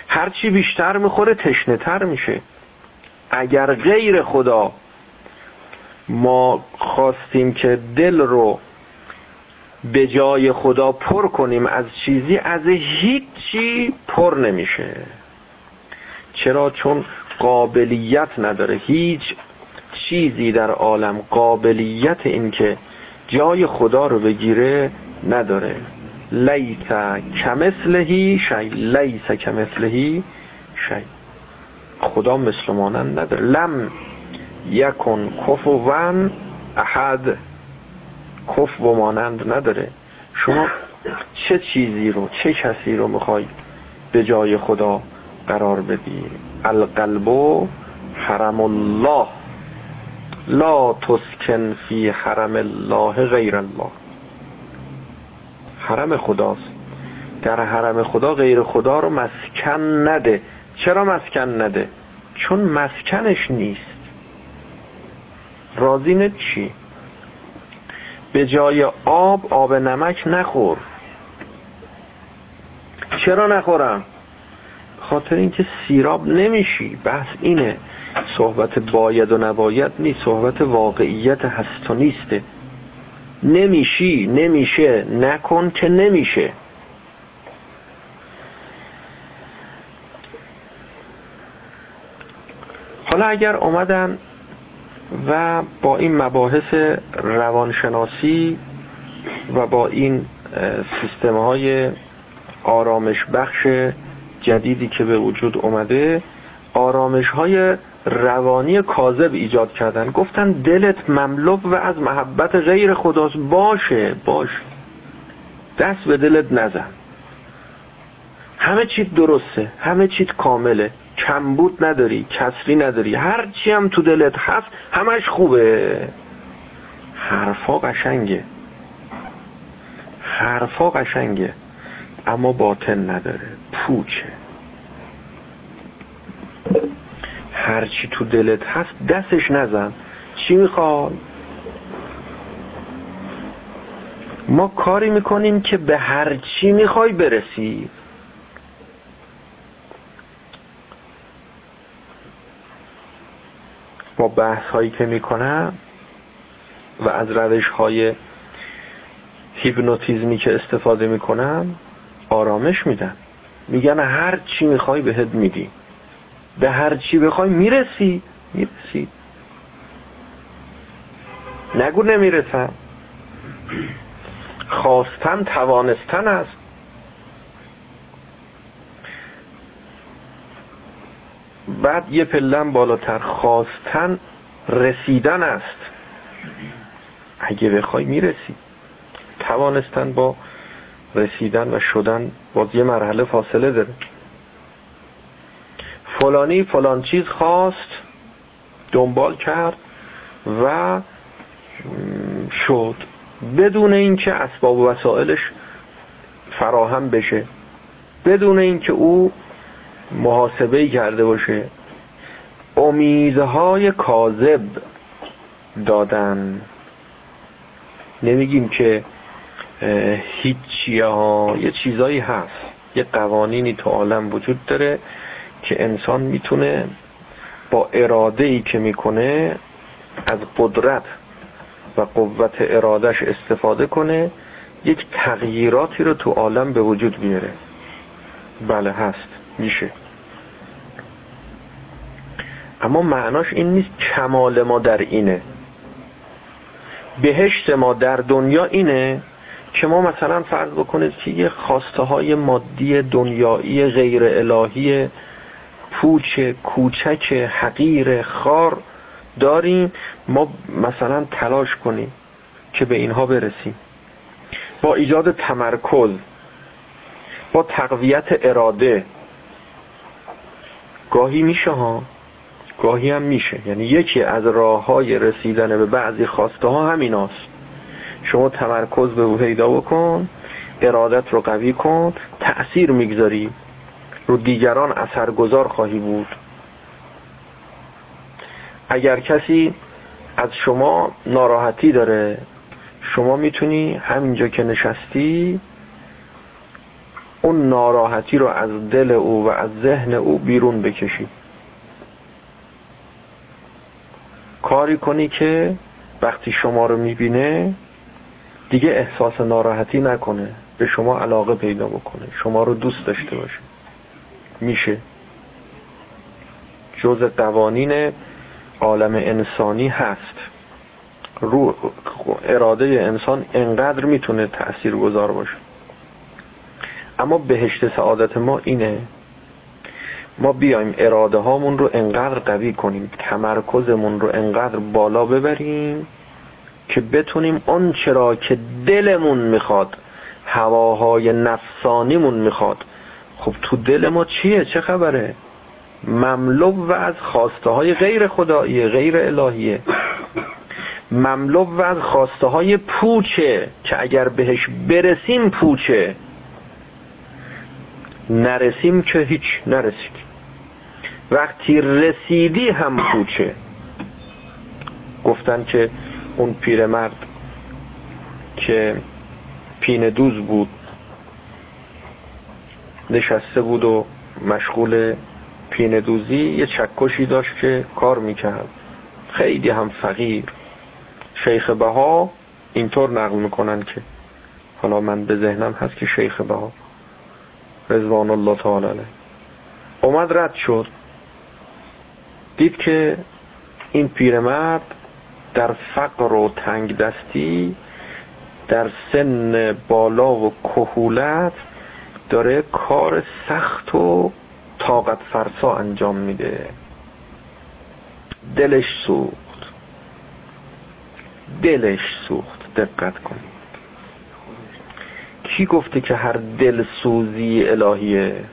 هرچی بیشتر می‌خوره تشنه تر میشه. اگر غیر خدا ما خواستیم که دل رو به جای خدا پر کنیم. از چیزی از هیچی پر نمیشه. چرا؟ چون قابلیت نداره. هیچ چیزی در عالم قابلیت این که جای خدا رو بگیره نداره. لیس کمثلهی شی لیس کمثلهی شی. خدا مثل مانند نداره. لم یکن کفوان احد. کف و مانند نداره. شما چه چیزی رو چه کسی رو می‌خوای به جای خدا قرار بدی؟ القلب حرم الله. لا تسکن فی حرم الله غیر الله. حرم خداست. در حرم خدا غیر خدا رو مسکن نده. چرا مسکن نده؟ چون مسکنش نیست. رازی چی؟ به جای آب آب نمک نخور. چرا نخورم؟ خاطر اینکه سیراب نمیشی. بحث اینه. صحبت باید و نباید نیست. صحبت واقعیت هست و نیسته. نمیشی نمیشه. نکن که نمیشه. حالا اگر آمدن و با این مباحث روانشناسی و با این سیستم های آرامش بخش جدیدی که به وجود اومده آرامش های روانی کاذب ایجاد کردن. گفتن دلت مملو و از محبت غیر خداست. باشه باش. دست به دلت نزن. همه چیت درسته. همه چیت کامله. کمبود نداری کسری نداری هر چی هم تو دلت هست همش خوبه. حرفا قشنگه. حرفا قشنگه. اما باطن نداره. پوچه. هرچی تو دلت هست دستش نزن. چی می‌خوای؟ ما کاری می‌کنیم که به هر چی می‌خوای برسی. با بحث هایی که می‌کنم و از روش های هیپنوتیزمی که استفاده می‌کنم آرامش میدن میگن هر چی می‌خوای بهت میدی. به هر چی بخوای می‌رسی می‌رسی. نگو نمی‌رسم. خواستن توانستن است. بعد یه پلن بالاتر خواستن رسیدن است. اگه بخوای می‌رسی. توانستن با رسیدن و شدن باز یه مرحله فاصله داره. فلانی فلان چیز خواست دنبال کرد و شد. بدون اینکه اسباب و وسایلش فراهم بشه. بدون اینکه او محاسبه کرده باشه. امیدهای کاذب دادن. نمیگیم که هیچی ها یه چیزایی هست. یه قوانینی تو عالم وجود داره که انسان می‌تونه با اراده ای که می‌کنه از قدرت و قوت ارادش استفاده کنه یک تغییراتی رو تو عالم به وجود بیاره. بله هست. میشه. اما معناش این نیست کمال ما در اینه. بهشت ما در دنیا اینه که ما مثلا فرض بکنید که یه خواسته های مادی دنیایی غیر الهی پوچ کوچک حقیر خار داریم. ما مثلا تلاش کنیم که به اینها برسیم. با ایجاد تمرکز با تقویت اراده گاهی میشه ها. گاهی هم میشه. یعنی یکی از راه های رسیدن به بعضی خواسته ها همین هست. شما تمرکز به او پیدا بکن ارادت رو قوی کن تأثیر می‌گذاری. رو دیگران اثرگذار خواهی بود. اگر کسی از شما ناراحتی داره شما می‌تونی همینجا که نشستی اون ناراحتی رو از دل او و از ذهن او بیرون بکشی. کاری کنی که وقتی شما رو می‌بینه دیگه احساس ناراحتی نکنه به شما علاقه پیدا بکنه. شما رو دوست داشته باشه. میشه. جز قوانین عالم انسانی هست. رو اراده انسان انقدر می‌تونه تأثیر گذار باشه. اما بهشت سعادت ما اینه. ما بیایم اراده هامون رو انقدر قوی کنیم تمرکزمون رو انقدر بالا ببریم که بتونیم اون چرا که دلمون می‌خواد هواهای نفسانیمون می‌خواد. خب تو دل ما چیه؟ چه خبره؟ مملو و از خواسته های غیر خدایی غیر الهیه. مملو و از خواسته های پوچه که اگر بهش برسیم پوچه. نرسیم که هیچ نرسید. وقتی رسیدی هم پوچه گفتن که اون پیرمرد که پین دوز بود نشسته بود و مشغول پینه دوزی یه چکشی داشت که کار می‌کرد. خیلی هم فقیر. شیخ بها اینطور نقل می‌کنن که حالا من به ذهنم هست که شیخ بها رضوان الله تعالی اومد رد شد. دید که این پیرمرد در فقر و تنگ دستی در سن بالا و کهولت داره کار سخت و طاقت فرسا انجام میده. دلش سوخت. دلش سوخت. دقت کنید. کی گفته که هر دل سوزی الهیه؟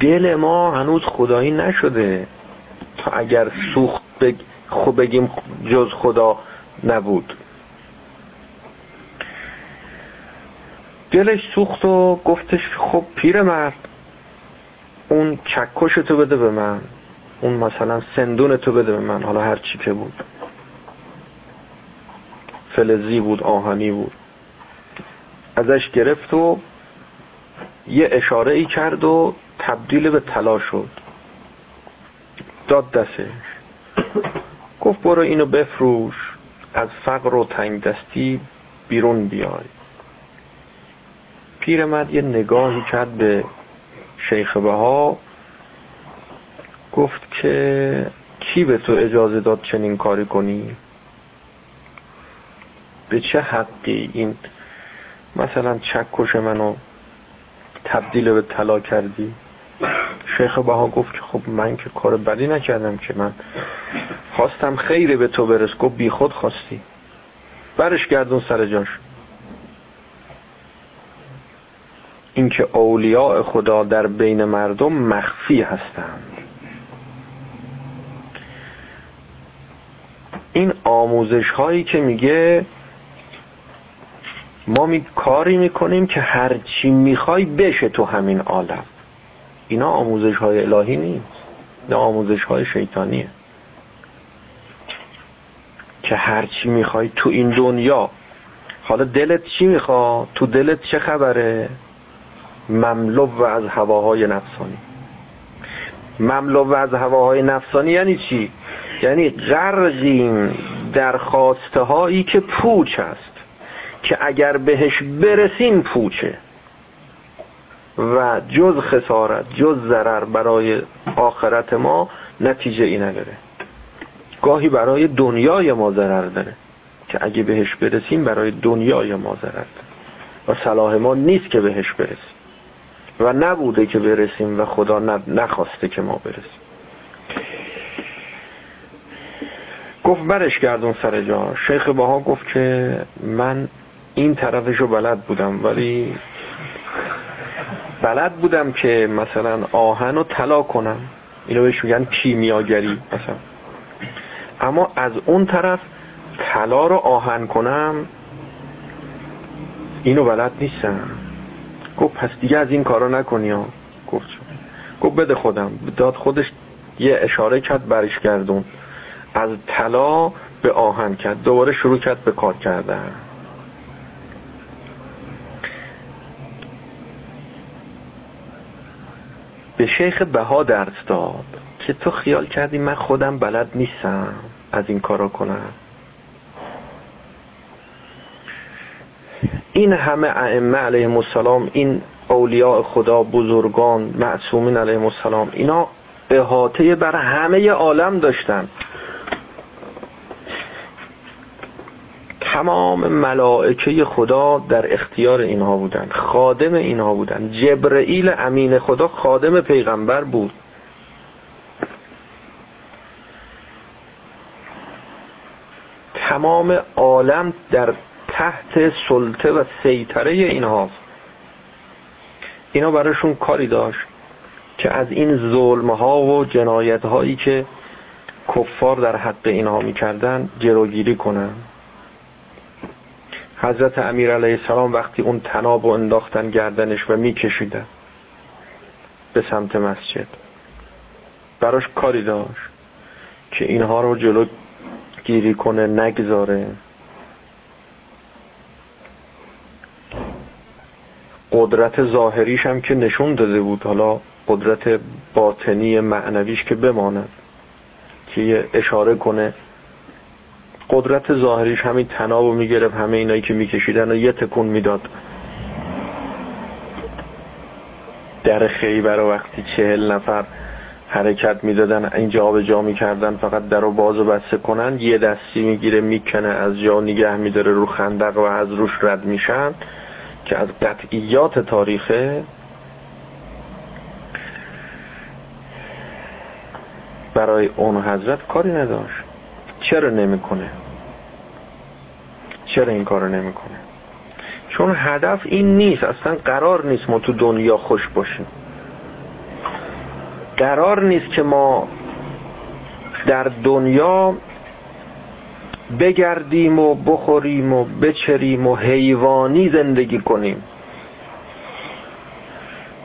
دل ما هنوز خدایی نشده. تا اگر سوخت بگ... بگیم جز خدا نبود. دلش سوخت و گفتش خب پیر مرد اون چکش تو بده به من. اون مثلا سندون تو بده به من. حالا هر چی که بود. فلزی بود آهنی بود. ازش گرفت و یه اشاره ای کرد و تبدیل به طلا شد. داد دستش. گفت برو اینو بفروش. از فقر و تنگ دستی بیرون بیای. پیرمرد یه نگاهی کرد به شیخ بها. گفت که کی به تو اجازه داد چنین کاری کنی؟ به چه حقی این مثلا چکش منو تبدیل به طلا کردی؟ شیخ بها گفت که خب من که کار بدی نکردم که من خواستم خیره به تو برس گفت بی خود خواستی. برش گردون سر جاش. اینکه اولیاء خدا در بین مردم مخفی هستند. این آموزش هایی که میگه ما می کاری می‌کنیم که هرچی می‌خوای بشه تو همین عالم. اینا آموزش های الهی نیست. نه آموزش های شیطانیه. که هرچی می‌خوای تو این دنیا. حالا دلت چی میخوا تو دلت چه خبره؟ مملو و از هواهای نفسانی. مملو از هواهای نفسانی یعنی چی؟ یعنی غرقیم در خواسته هایی که پوچ است که اگر بهش برسیم پوچه. و جز خسارت جز ضرر برای آخرت ما نتیجه ای نداره. گاهی برای دنیای ما ضرر داره که اگه بهش برسیم برای دنیای ما ضرر داره. و صلاح ما نیست که بهش برسیم. و نبوده که برسیم و خدا نخواسته که ما برسیم. گفت برش گردون سر جا. شیخ باها گفت که من این طرفشو بلد بودم ولی بلد بودم که مثلا آهن رو طلا کنم. اینو بهش میگن کیمیاگری مثلا. اما از اون طرف طلا رو آهن کنم اینو بلد نیستم. گفت پس دیگه از این کارا نکنی ها. گفت گفت بده خودم. داد خودش یه اشاره کرد برش گردون. از طلا به آهن کرد. دوباره شروع کرد به کار کردن. به شیخ بها درس داد که تو خیال کردی من خودم بلد نیستم از این کارا کنم. این همه ائمه علیهم السلام این اولیاء خدا بزرگان معصومین علیهم السلام اینا احاطه بر همه عالم داشتن. تمام ملائکه خدا در اختیار اینها بودن خادم اینها بودن. جبرئیل امین خدا خادم پیغمبر بود. تمام عالم در تحت سلطه و سیطره اینهاست اینا براشون کاری داشت که از این ظلم ها و جنایت هایی که کفار در حق اینها می‌کردن جلوگیری کنن. حضرت امیر علیه السلام وقتی اون تناب و انداختن گردنش و میکشیدن به سمت مسجد. براش کاری داشت که اینها رو جلو گیری کنه نگذاره. قدرت ظاهریش هم که نشون داده بود حالا قدرت باطنی معنویش که بماند که اشاره کنه. قدرت ظاهریش همین تناب می‌گرفت همه اینایی که میکشیدن و یه تکون می‌داد. در خیبر و وقتی چهل نفر حرکت می‌دادن اینجا به جا می‌کردن فقط در رو باز و بسته کنن یه دستی می‌گیره می‌کنه از جا نگه میداره رو خندق و از روش رد میشن. که از قطعیات تاریخه برای اون حضرت کاری نداشت. چرا نمی‌کنه؟ چرا این کارو نمی‌کنه؟ چون هدف این نیست اصلا قرار نیست ما تو دنیا خوش باشیم. قرار نیست که ما در دنیا بگردیم و بخوریم و بچریم و حیوانی زندگی کنیم.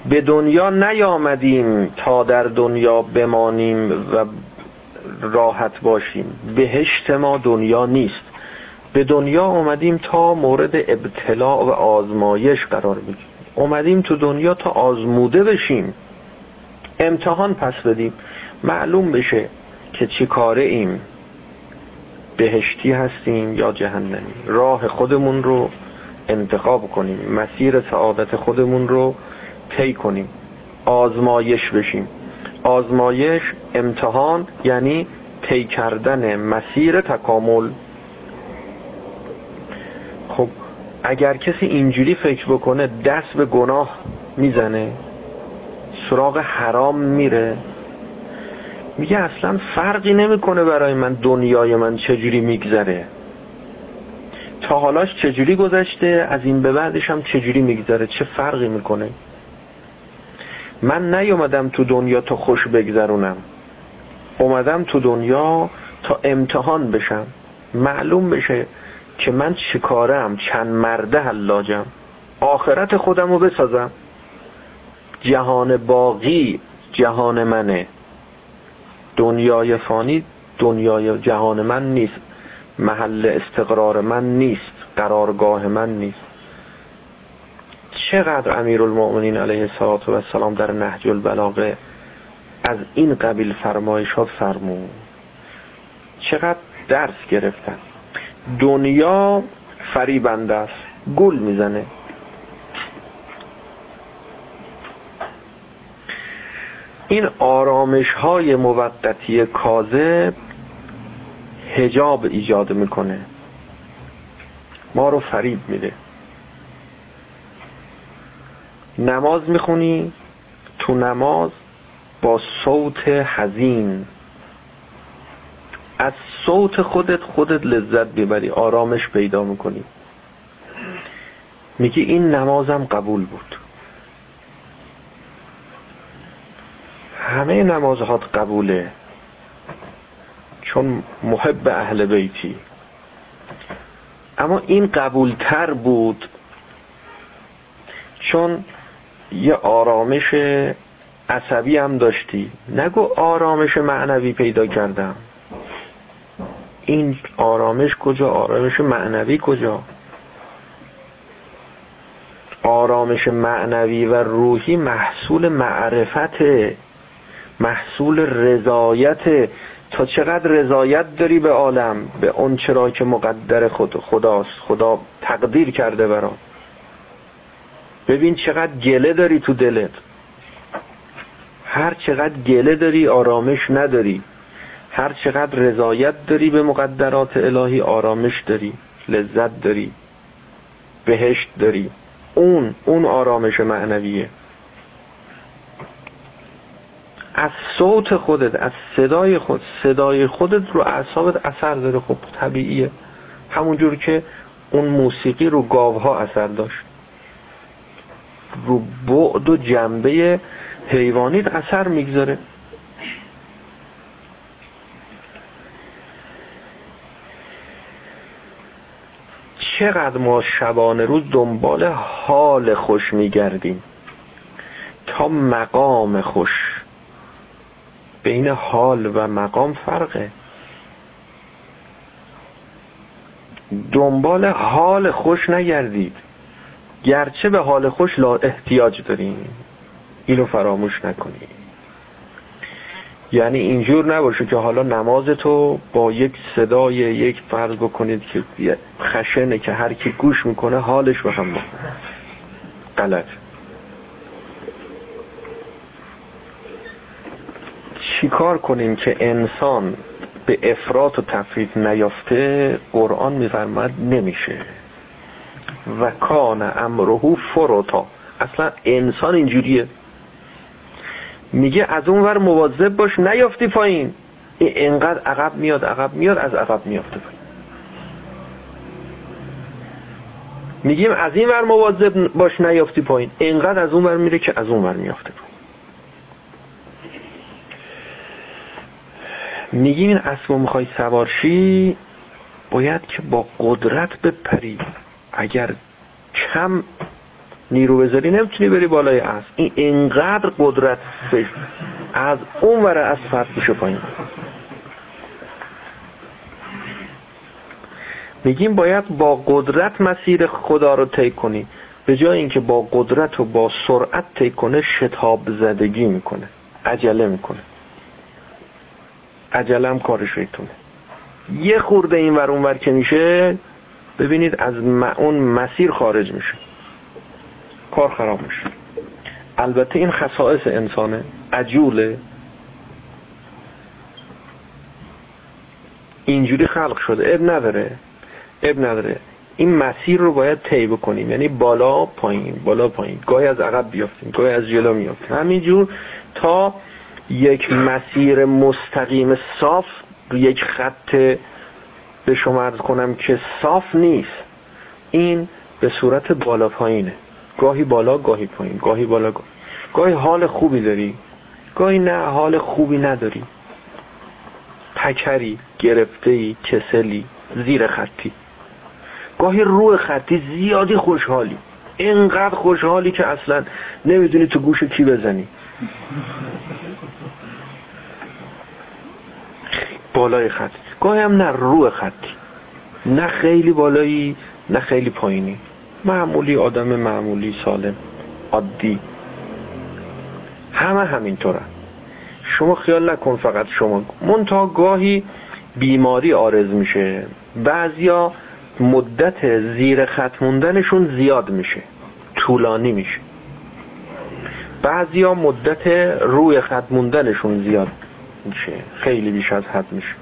به دنیا نیامدیم تا در دنیا بمانیم و راحت باشیم. بهشت ما دنیا نیست. به دنیا اومدیم تا مورد ابتلاع و آزمایش قرار بگیریم. اومدیم تو دنیا تا آزموده بشیم. امتحان پس بدیم. معلوم بشه که چی کاره ایم. بهشتی هستیم یا جهنمی. راه خودمون رو انتخاب کنیم. مسیر سعادت خودمون رو طی کنیم. آزمایش بشیم. آزمایش امتحان یعنی طی کردن مسیر تکامل. خب اگر کسی اینجوری فکر بکنه دست به گناه می‌زنه سراغ حرام میره میگه اصلا فرقی نمی‌کنه برای من دنیای من چجوری میگذره. تا حالاش چجوری گذشته از این به بعدش هم چجوری میگذره چه فرقی می‌کنه؟ من نیومدم تو دنیا تا خوش بگذرونم. اومدم تو دنیا تا امتحان بشم. معلوم بشه که من چیکارم چند مرده حلاجم. آخرت خودم رو بسازم. جهان باقی جهان منه. دنیای فانی دنیای جهان من نیست. محل استقرار من نیست. قرارگاه من نیست. چقدر امیر المؤمنین علیه السلام در نهج البلاغه از این قبیل فرمایشات فرمود؟ چقدر درس گرفتن؟ دنیا فریبنده است. گل می‌زنه. این آرامش های موقتی کاذب هجاب ایجاد می‌کنه. ما رو فریب میده. نماز می‌خونی تو نماز با صوت حزین. از صوت خودت خودت لذت ببری آرامش پیدا می‌کنی. میگی این نمازم قبول بود. همه نمازهات قبوله. چون محب اهل بیتی. اما این قبولتر بود چون یه آرامش عصبی هم داشتی. نگو آرامش معنوی پیدا کردم. این آرامش کجا؟ آرامش معنوی کجا؟ آرامش معنوی و روحی محصول معرفت محصول رضایت. تا چقدر رضایت داری به عالم؟ به اون چرا که مقدر خود خداست. خدا تقدیر کرده برام ببین چقدر گله داری تو دلت. هر چقدر گله داری آرامش نداری. هر چقدر رضایت داری به مقدرات الهی آرامش داری لذت داری بهشت داری. اون اون آرامش معنویه. از صوت خودت از صدای خود صدای خودت رو اعصابت اثر داره. خب طبیعیه. همونجور که اون موسیقی رو گاوها اثر داشت. رو بعد و جنبه حیوانیت اثر می‌گذاره. چقدر ما شبانه روز دنبال حال خوش میگردیم. تا مقام خوش. بین حال و مقام فرقه. دنبال حال خوش نگردید. گرچه به حال خوش لا احتیاج داریم. اینو فراموش نکنی یعنی اینجور نباشه که حالا نماز تو با یک صدای یک فرض بکنید که خشنه که هر کی گوش می‌کنه حالش به هم غلط. چیکار کنیم که انسان به افراط و تفرید نیافته قرآن میفرماد نمیشه. و کان امرهو فروتا اصلا انسان اینجوریه. میگه از اون ور مواظب باش نیافتی پایین. این انقدر عقب میاد عقب میاد از عقب میافته پایین. میگیم از این ور مواظب باش نیافتی پایین. انقدر از اون ور میره که از اون ور میافته پایین. میگیم این اسب می‌خوای سوارشی باید که با قدرت بپری. اگر کم نیرو بذاری نمی‌تونی بری بالای اسب. این انقدر قدرت از اون ور از فرد میشه پایین. میگیم باید با قدرت مسیر خدا رو طی کنی. به جای اینکه با قدرت و با سرعت طی کنه شتاب زدگی می‌کنه. عجله می‌کنه. عجلم کارش ایتونه. یه خورده این ور اون ور که میشه ببینید از اون مسیر خارج میشه. کار خراب میشه. البته این خصائص انسانه. عجوله. اینجوری خلق شده. اب نداره. اب نداره. این مسیر رو باید طی بکنیم. یعنی بالا پایین بالا پایین. گاهی از عقب بیافتیم گاهی از جلو میافتیم. همینجور تا یک مسیر مستقیم صاف یک خط به شما ارز کنم که صاف نیست. این به صورت بالا پایینه. گاهی بالا گاهی پایین. گاهی بالا گاهی. گاهی حال خوبی داری. گاهی نه حال خوبی نداری. پکری گرفته کسلی زیر خطی. گاهی روی خطی زیادی خوشحالی. اینقدر خوشحالی که اصلا نمی‌دونی تو گوش کی بزنی. بالای خط. گاهی هم نه روی خطی نه خیلی بالایی نه خیلی پایینی. معمولی آدم معمولی سالم عادی. همه همینطوره. شما خیال نکن فقط شما. منتها گاهی بیماری آرز میشه. بعضیا مدت زیر خط موندنشون زیاد میشه. طولانی میشه. بعضیا مدت روی خط موندنشون زیاد. میشه. خیلی بیش از حد میشه.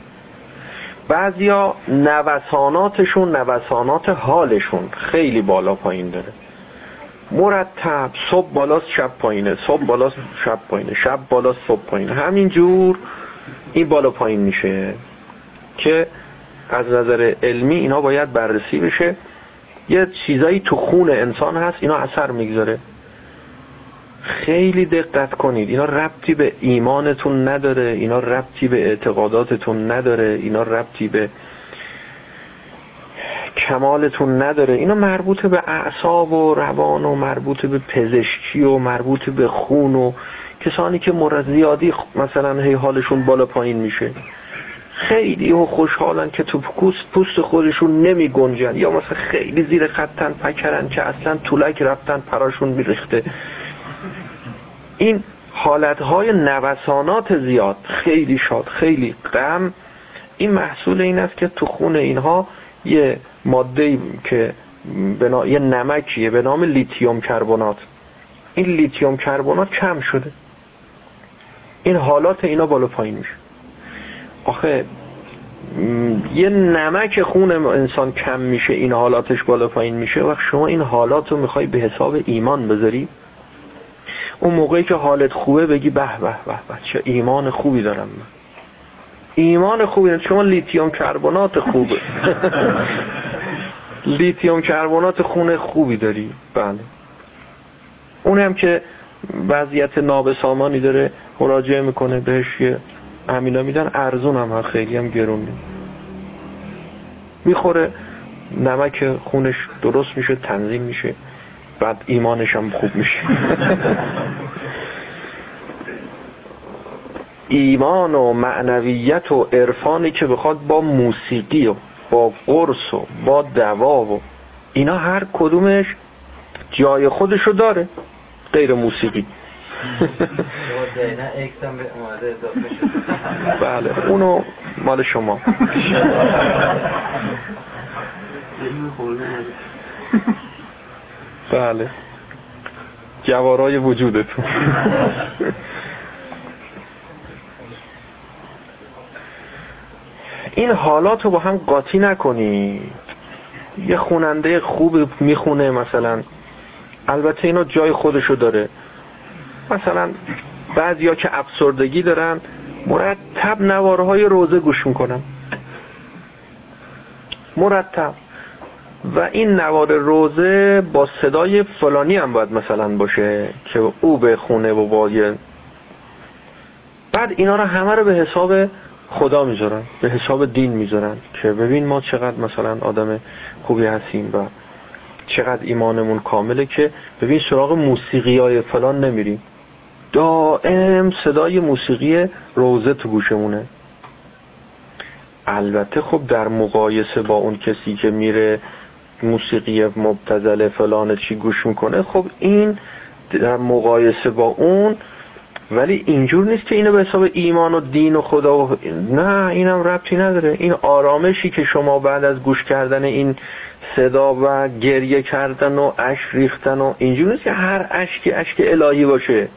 بعضیا نوساناتشون نوسانات حالشون خیلی بالا پایین داره. مرتب صبح بالاست شب پایینه. صبح بالاست شب پایینه. شب بالاست صبح پایینه. همینجور این بالا پایین میشه که از نظر علمی اینا باید بررسی بشه. یه چیزایی تو خون انسان هست اینا اثر می‌گذاره. خیلی دقت کنید. اینا ربطی به ایمانتون نداره اینا ربطی به اعتقاداتتون نداره اینا ربطی به کمالتون نداره. اینا مربوط به اعصاب و روان و مربوط به پزشکی و مربوط به خون و کسانی که مرض زیادی مثلا هی حالشون بالا پایین میشه. خیلی و خوشحالن که تو پوست خودشون نمی گنجن. یا مثلا خیلی زیر خطن پکرن که اصلا طولک رفتن پراشون میریخته. این حالتهای نوسانات زیاد خیلی شاد خیلی غم این محصول این است که تو خون اینها یه ماده که بنا... یه نمکیه به نام lithium carbonate این lithium carbonate کم شده. این حالات اینا بالا پایین میشه. آخه یه نمک خون انسان کم میشه این حالاتش بالا پایین میشه. وقت شما این حالات رو می‌خوای به حساب ایمان بذاری اون موقعی که حالت خوبه بگی به به به به چه ایمان خوبی دارم من. ایمان خوبی دارم. شما لیتیوم کربونات خوبه. لیتیوم کربونات خون خوبی داری. بله. اونم که وضعیت نابسامانی داره مراجعه می‌کنه بهش یه همینا میدن. ارزون هم خیلی هم گرون می‌خوره. نمک خونش درست میشه تنظیم میشه. بعد ایمانش هم خوب میشه. ایمان و معنویت و عرفانی که بخواد با موسیقی و با قرص و با دوا و اینا هر کدومش جای خودشو داره غیر موسیقی. بله اونو مال شما. بله. جوارای وجودتون. این حالات رو با هم قاطی نکنی. یه خوننده خوب می‌خونه مثلا. البته اینا جای خودشو داره. مثلا بعضیا که افسردگی دارن مرتب نوارهای روزه گوش می‌کنن. مرتب. و این نوار روزه با صدای فلانی هم باید مثلا باشه که او به خونه و با بعد اینا رو همه رو به حساب خدا می‌ذارن به حساب دین می‌ذارن که ببین ما چقدر مثلا آدم خوبی هستیم و چقدر ایمانمون کامله که ببین سراغ موسیقی های فلان نمیریم. دائم صدای موسیقی روزه تو گوشمونه. البته خب در مقایسه با اون کسی که میره موسیقی مبتزل فلان چی گوش می‌کنه خب این در مقایسه با اون ولی اینجور نیست که اینو به حساب ایمان و دین و خدا و نه اینم ربطی نداره. این آرامشی که شما بعد از گوش کردن این صدا و گریه کردن و اشک ریختن و اینجور نیست که هر اشکی اشک الهی باشه.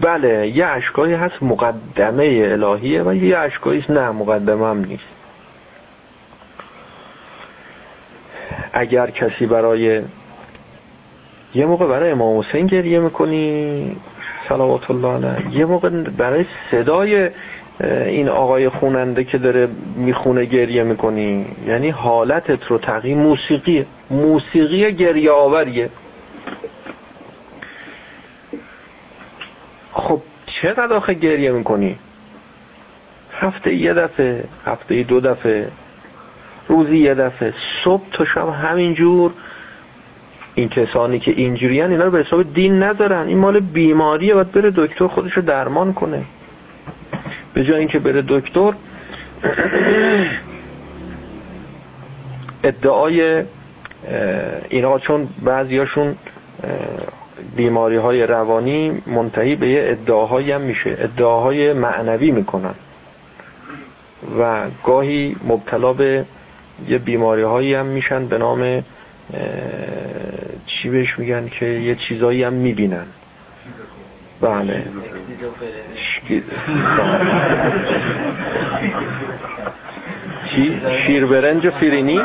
بله یه اشکایی هست مقدمه الهیه و یه اشکایی نه مقدمه هم نیست. اگر کسی برای یه موقع برای امام حسین گریه می‌کنی صلوات الله علیه. یه موقع برای صدای این آقای خوننده که داره می‌خونه گریه می‌کنی. یعنی حالتت رو تغییر. موسیقی موسیقی گریه آوریه خب چقدر آخه گریه می‌کنی؟ هفته یه دفعه هفته دو دفعه. روزی یه دفعه صبح تا شب همینجور. این کسانی که اینجوریان اینا رو به حساب دین ندارن. این مال بیماریه باید بره دکتر خودش رو درمان کنه. به جای اینکه بره دکتر ادعای اینا چون بعضیاشون بیماری های روانی منتهی به یه ادعاهایی هم میشه. ادعاهای معنوی می‌کنن. و گاهی مبتلا به یه بیماری هایی هم میشن به نام چی بهش میگن که یه چیزایی هم می‌بینن. بله. چی؟ شیر برنج فیرینی؟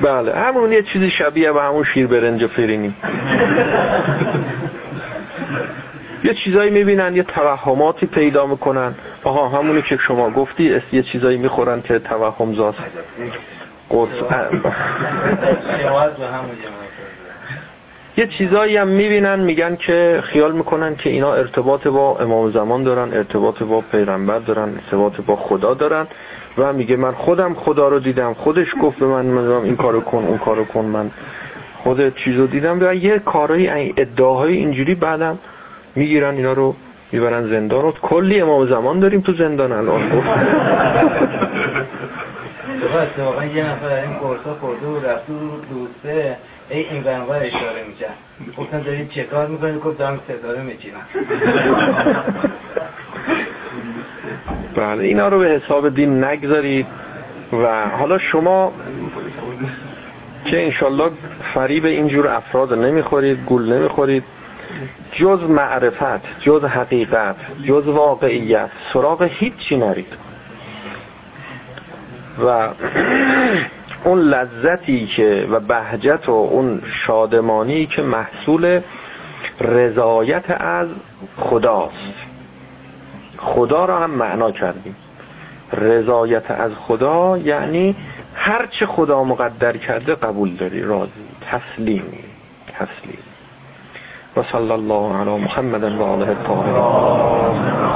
بله. همون یه چیزی شبیه به همون شیر برنج فیرینی. یه چیزایی می‌بینن یه توهماتی پیدا می‌کنن. آها همونی که شما گفتی یه چیزایی می‌خورن که توهم زاست. یه چیزایی هم می‌بینن میگن که خیال می‌کنن که اینا ارتباط با امام زمان دارن ارتباط با پیغمبر دارن ارتباط با خدا دارن و میگه من خودم خدا رو دیدم. خودش گفت به من من این کارو کن اون کارو کن. من خود چیزو دیدم و یه کارهای ادعاهای اینجوری بعدم می‌گیرن اینا رو می‌برن زندان. و کلی امام زمان داریم تو زندان الان. اتفاقا یه نفر این قرصا خورده و رفت و دوسته. ای این اشاره می‌کرد. گفتن داریم چه کار گفت دارم ستاره میچینم. بله اینا رو به حساب دین نگذارید و حالا شما که انشالله فریب اینجور افراد نمی‌خورید گول نمی‌خورید. جز معرفت جز حقیقت جز واقعیت سراغ هیچی نرید. و اون لذتی که و بهجت و اون شادمانی که محصول رضایت از خداست. خدا را هم معنا کردیم. رضایت از خدا یعنی هر چه خدا مقدر کرده قبول داری راضی تسلیمی تسلیم. وصلى الله على محمد وعلى الطاهرين.